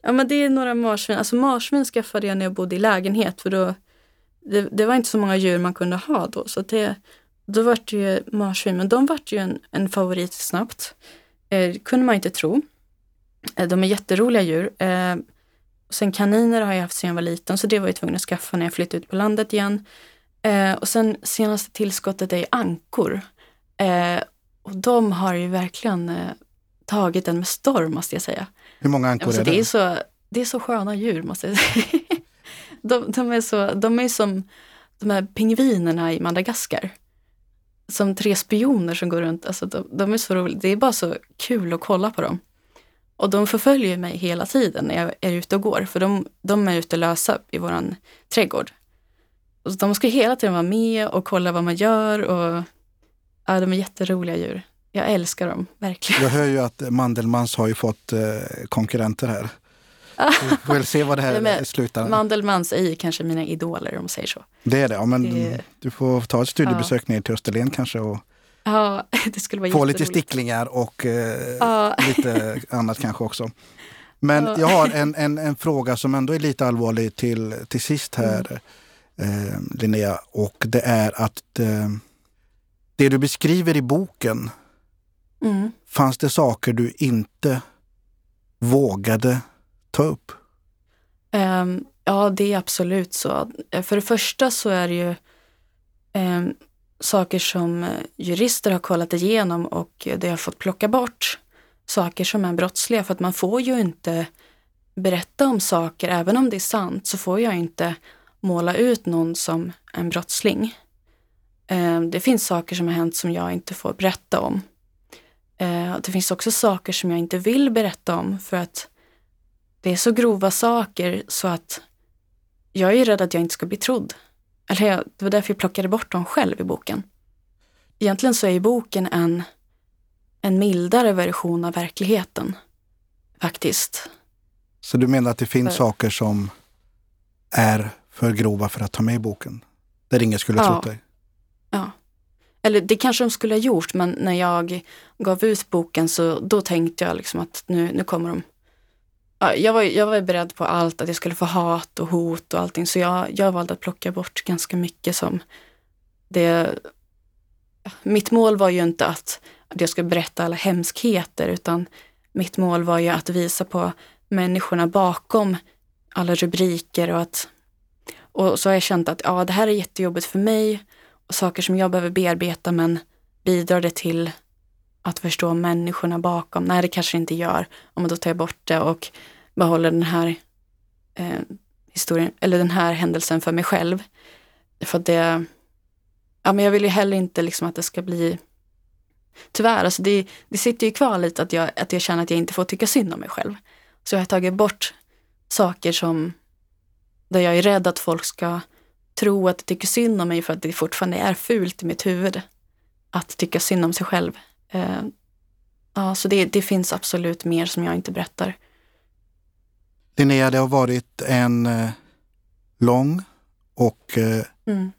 ja men det är några marsvin. Alltså marsvin skaffade jag när jag bodde i lägenhet för då det, det var inte så många djur man kunde ha då. Så det, då var det ju marsvin, men de vart ju en, en favorit snabbt. Eh, kunde man inte tro. Eh, de är jätteroliga djur. Eh, sen kaniner har jag haft sedan jag var liten, så det var jag tvungen att skaffa när jag flyttade ut på landet igen. Eh, och sen senaste tillskottet är ankor. Eh, och de har ju verkligen eh, tagit den med storm måste jag säga. Hur många ankor Alltså, är det, det? är så, det är så sköna djur måste jag säga. De, de, är, så, de är som de här pingvinerna i Madagaskar. Som tre spioner som går runt. Alltså, de, de är så roliga. Det är bara så kul att kolla på dem. Och de förföljer mig hela tiden när jag är ute och går. För de, de är ute lösa i våran trädgård. Och de ska hela tiden vara med och kolla vad man gör. Och, ja, de är jätteroliga djur. Jag älskar dem, verkligen. Jag hör ju att Mandelmans har ju fått eh, konkurrenter här. Vi får väl se vad det här men slutar. Mandelmans är kanske mina idoler om man säger så. Det är det, ja, men det- du får ta ett studiebesök ner till Österlen kanske och Ja, det skulle vara få lite sticklingar och eh, Ja. lite annat kanske också. Men Ja. jag har en, en, en fråga som ändå är lite allvarlig till, till sist här, Mm. eh, Linnea. Och det är att eh, det du beskriver i boken, Mm. fanns det saker du inte vågade ta upp? Um, ja, det är absolut så. För det första så är det ju um, saker som eh, jurister har kollat igenom och de det har fått plocka bort saker som är brottsliga. För att man får ju inte berätta om saker, även om det är sant, så får jag inte måla ut någon som en brottsling. Ehm, det finns saker som har hänt som jag inte får berätta om. Det finns också saker som jag inte vill berätta om för att det är så grova saker så att jag är rädd att jag inte ska bli trodd. Eller jag, det var därför jag plockade bort dem själv i boken. Egentligen så är ju boken en, en mildare version av verkligheten. Faktiskt. Så du menar att det finns För- saker som är för grova för att ta med i boken? Där ingen skulle ha Ja. trott dig? Ja. Eller det kanske de skulle ha gjort, men när jag gav ut boken så då tänkte jag liksom att nu, nu kommer de. Jag, var, jag var beredd på allt, att jag skulle få hat och hot och allting. Så jag, jag valde att plocka bort ganska mycket som det... Mitt mål var ju inte att, att jag skulle berätta alla hemskheter, utan mitt mål var ju att visa på människorna bakom alla rubriker och att och så har jag känt att ja, det här är jättejobbigt för mig och saker som jag behöver bearbeta men bidrar det till att förstå människorna bakom? Nej, det kanske det inte gör. Om då tar jag bort det och behåller den här eh, historien, eller den här händelsen för mig själv. För att det, ja, men jag vill ju heller inte liksom att det ska bli Tyvärr, alltså det, det sitter ju kvar lite att jag, att jag känner att jag inte får tycka synd om mig själv. Så jag har tagit bort saker som där jag är rädd att folk ska tro att de tycker synd om mig för att det fortfarande är fult i mitt huvud att tycka synd om sig själv. Eh, ja, så det, det finns absolut mer som jag inte berättar. Linnea, det har varit en eh, lång och eh, Mm.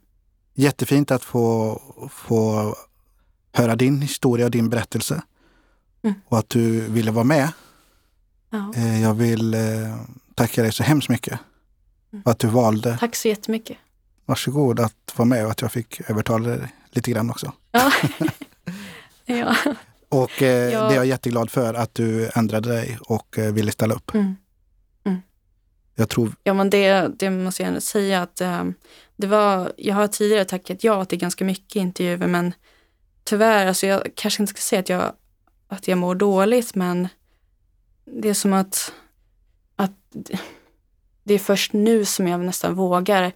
jättefint att få, få höra din historia och din berättelse. Mm. Och att du ville vara med. Ja. Jag vill tacka dig så hemskt mycket. Mm. Att du valde, Tack så jättemycket. varsågod, att vara med och att jag fick övertala dig lite grann också. Ja. ja. Och eh, Ja. det är jag jätteglad för att du ändrade dig och eh, ville ställa upp. Mm. Jag tror, Ja, men det, det måste jag ändå säga att eh, det var, jag har tidigare tackat ja till ganska mycket intervjuer, men tyvärr, alltså jag kanske inte ska säga att jag, att jag mår dåligt, men det är som att, att det är först nu som jag nästan vågar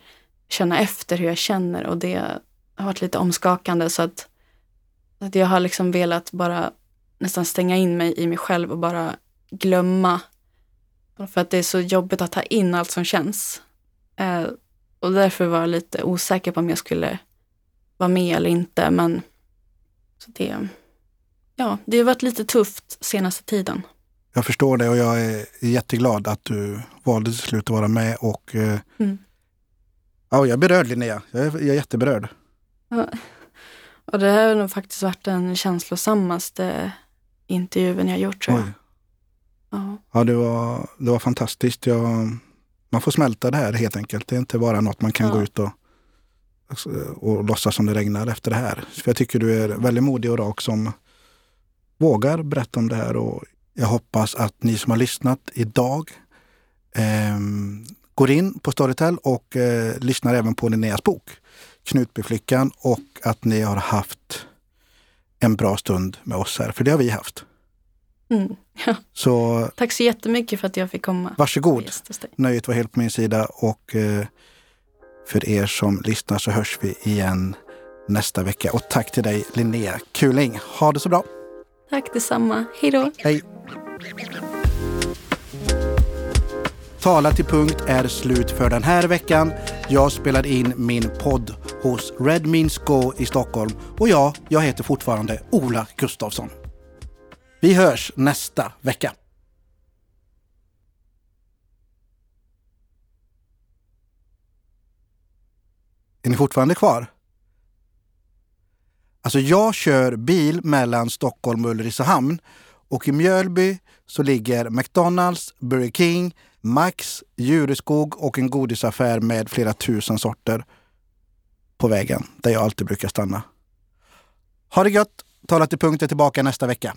känna efter hur jag känner och det har varit lite omskakande så att, att jag har liksom velat bara nästan stänga in mig i mig själv och bara glömma för att det är så jobbigt att ta in allt som känns. Eh, och därför var jag lite osäker på om jag skulle vara med eller inte. Men så det, ja, det har varit lite tufft senaste tiden. jag förstår det och jag är jätteglad att du valde till slut att vara med. Och, eh, Mm. ja, jag är berörd Linnea. Jag är, jag är jätteberörd. Och det här har nog faktiskt varit den känslosammaste intervjun jag gjort tror jag. Oj. Ja. Ja, det var, det var fantastiskt. Jag, man får smälta det här helt enkelt. Det är inte bara något man kan Ja. gå ut och, och låtsas som det regnar efter det här. För jag tycker du är väldigt modig och rak som vågar berätta om det här. Och jag hoppas att ni som har lyssnat idag ehm, går in på Storytel och eh, lyssnar även på Linneas bok Knutbyflickan och att ni har haft en bra stund med oss här. För det har vi haft. Mm. Ja. Så Tack så jättemycket för att jag fick komma. varsågod. Nöjet var helt på min sida och eh, för er som lyssnar så hörs vi igen nästa vecka. Och tack till dig Linnea Kuling. Ha det så bra. Tack detsamma. Hej då. Hej! Tala till punkt är slut för den här veckan. Jag spelar in min podd hos Red Means Go i Stockholm och ja, jag heter fortfarande Ola Gustafsson. Vi hörs nästa vecka. Är ni fortfarande kvar? Alltså jag kör bil mellan Stockholm och Ulricehamn och i Mjölby så ligger McDonalds, Burger King, Max, Djureskog och en godisaffär med flera tusen sorter på vägen där jag alltid brukar stanna. Ha det gött! Tala till punkt är tillbaka nästa vecka.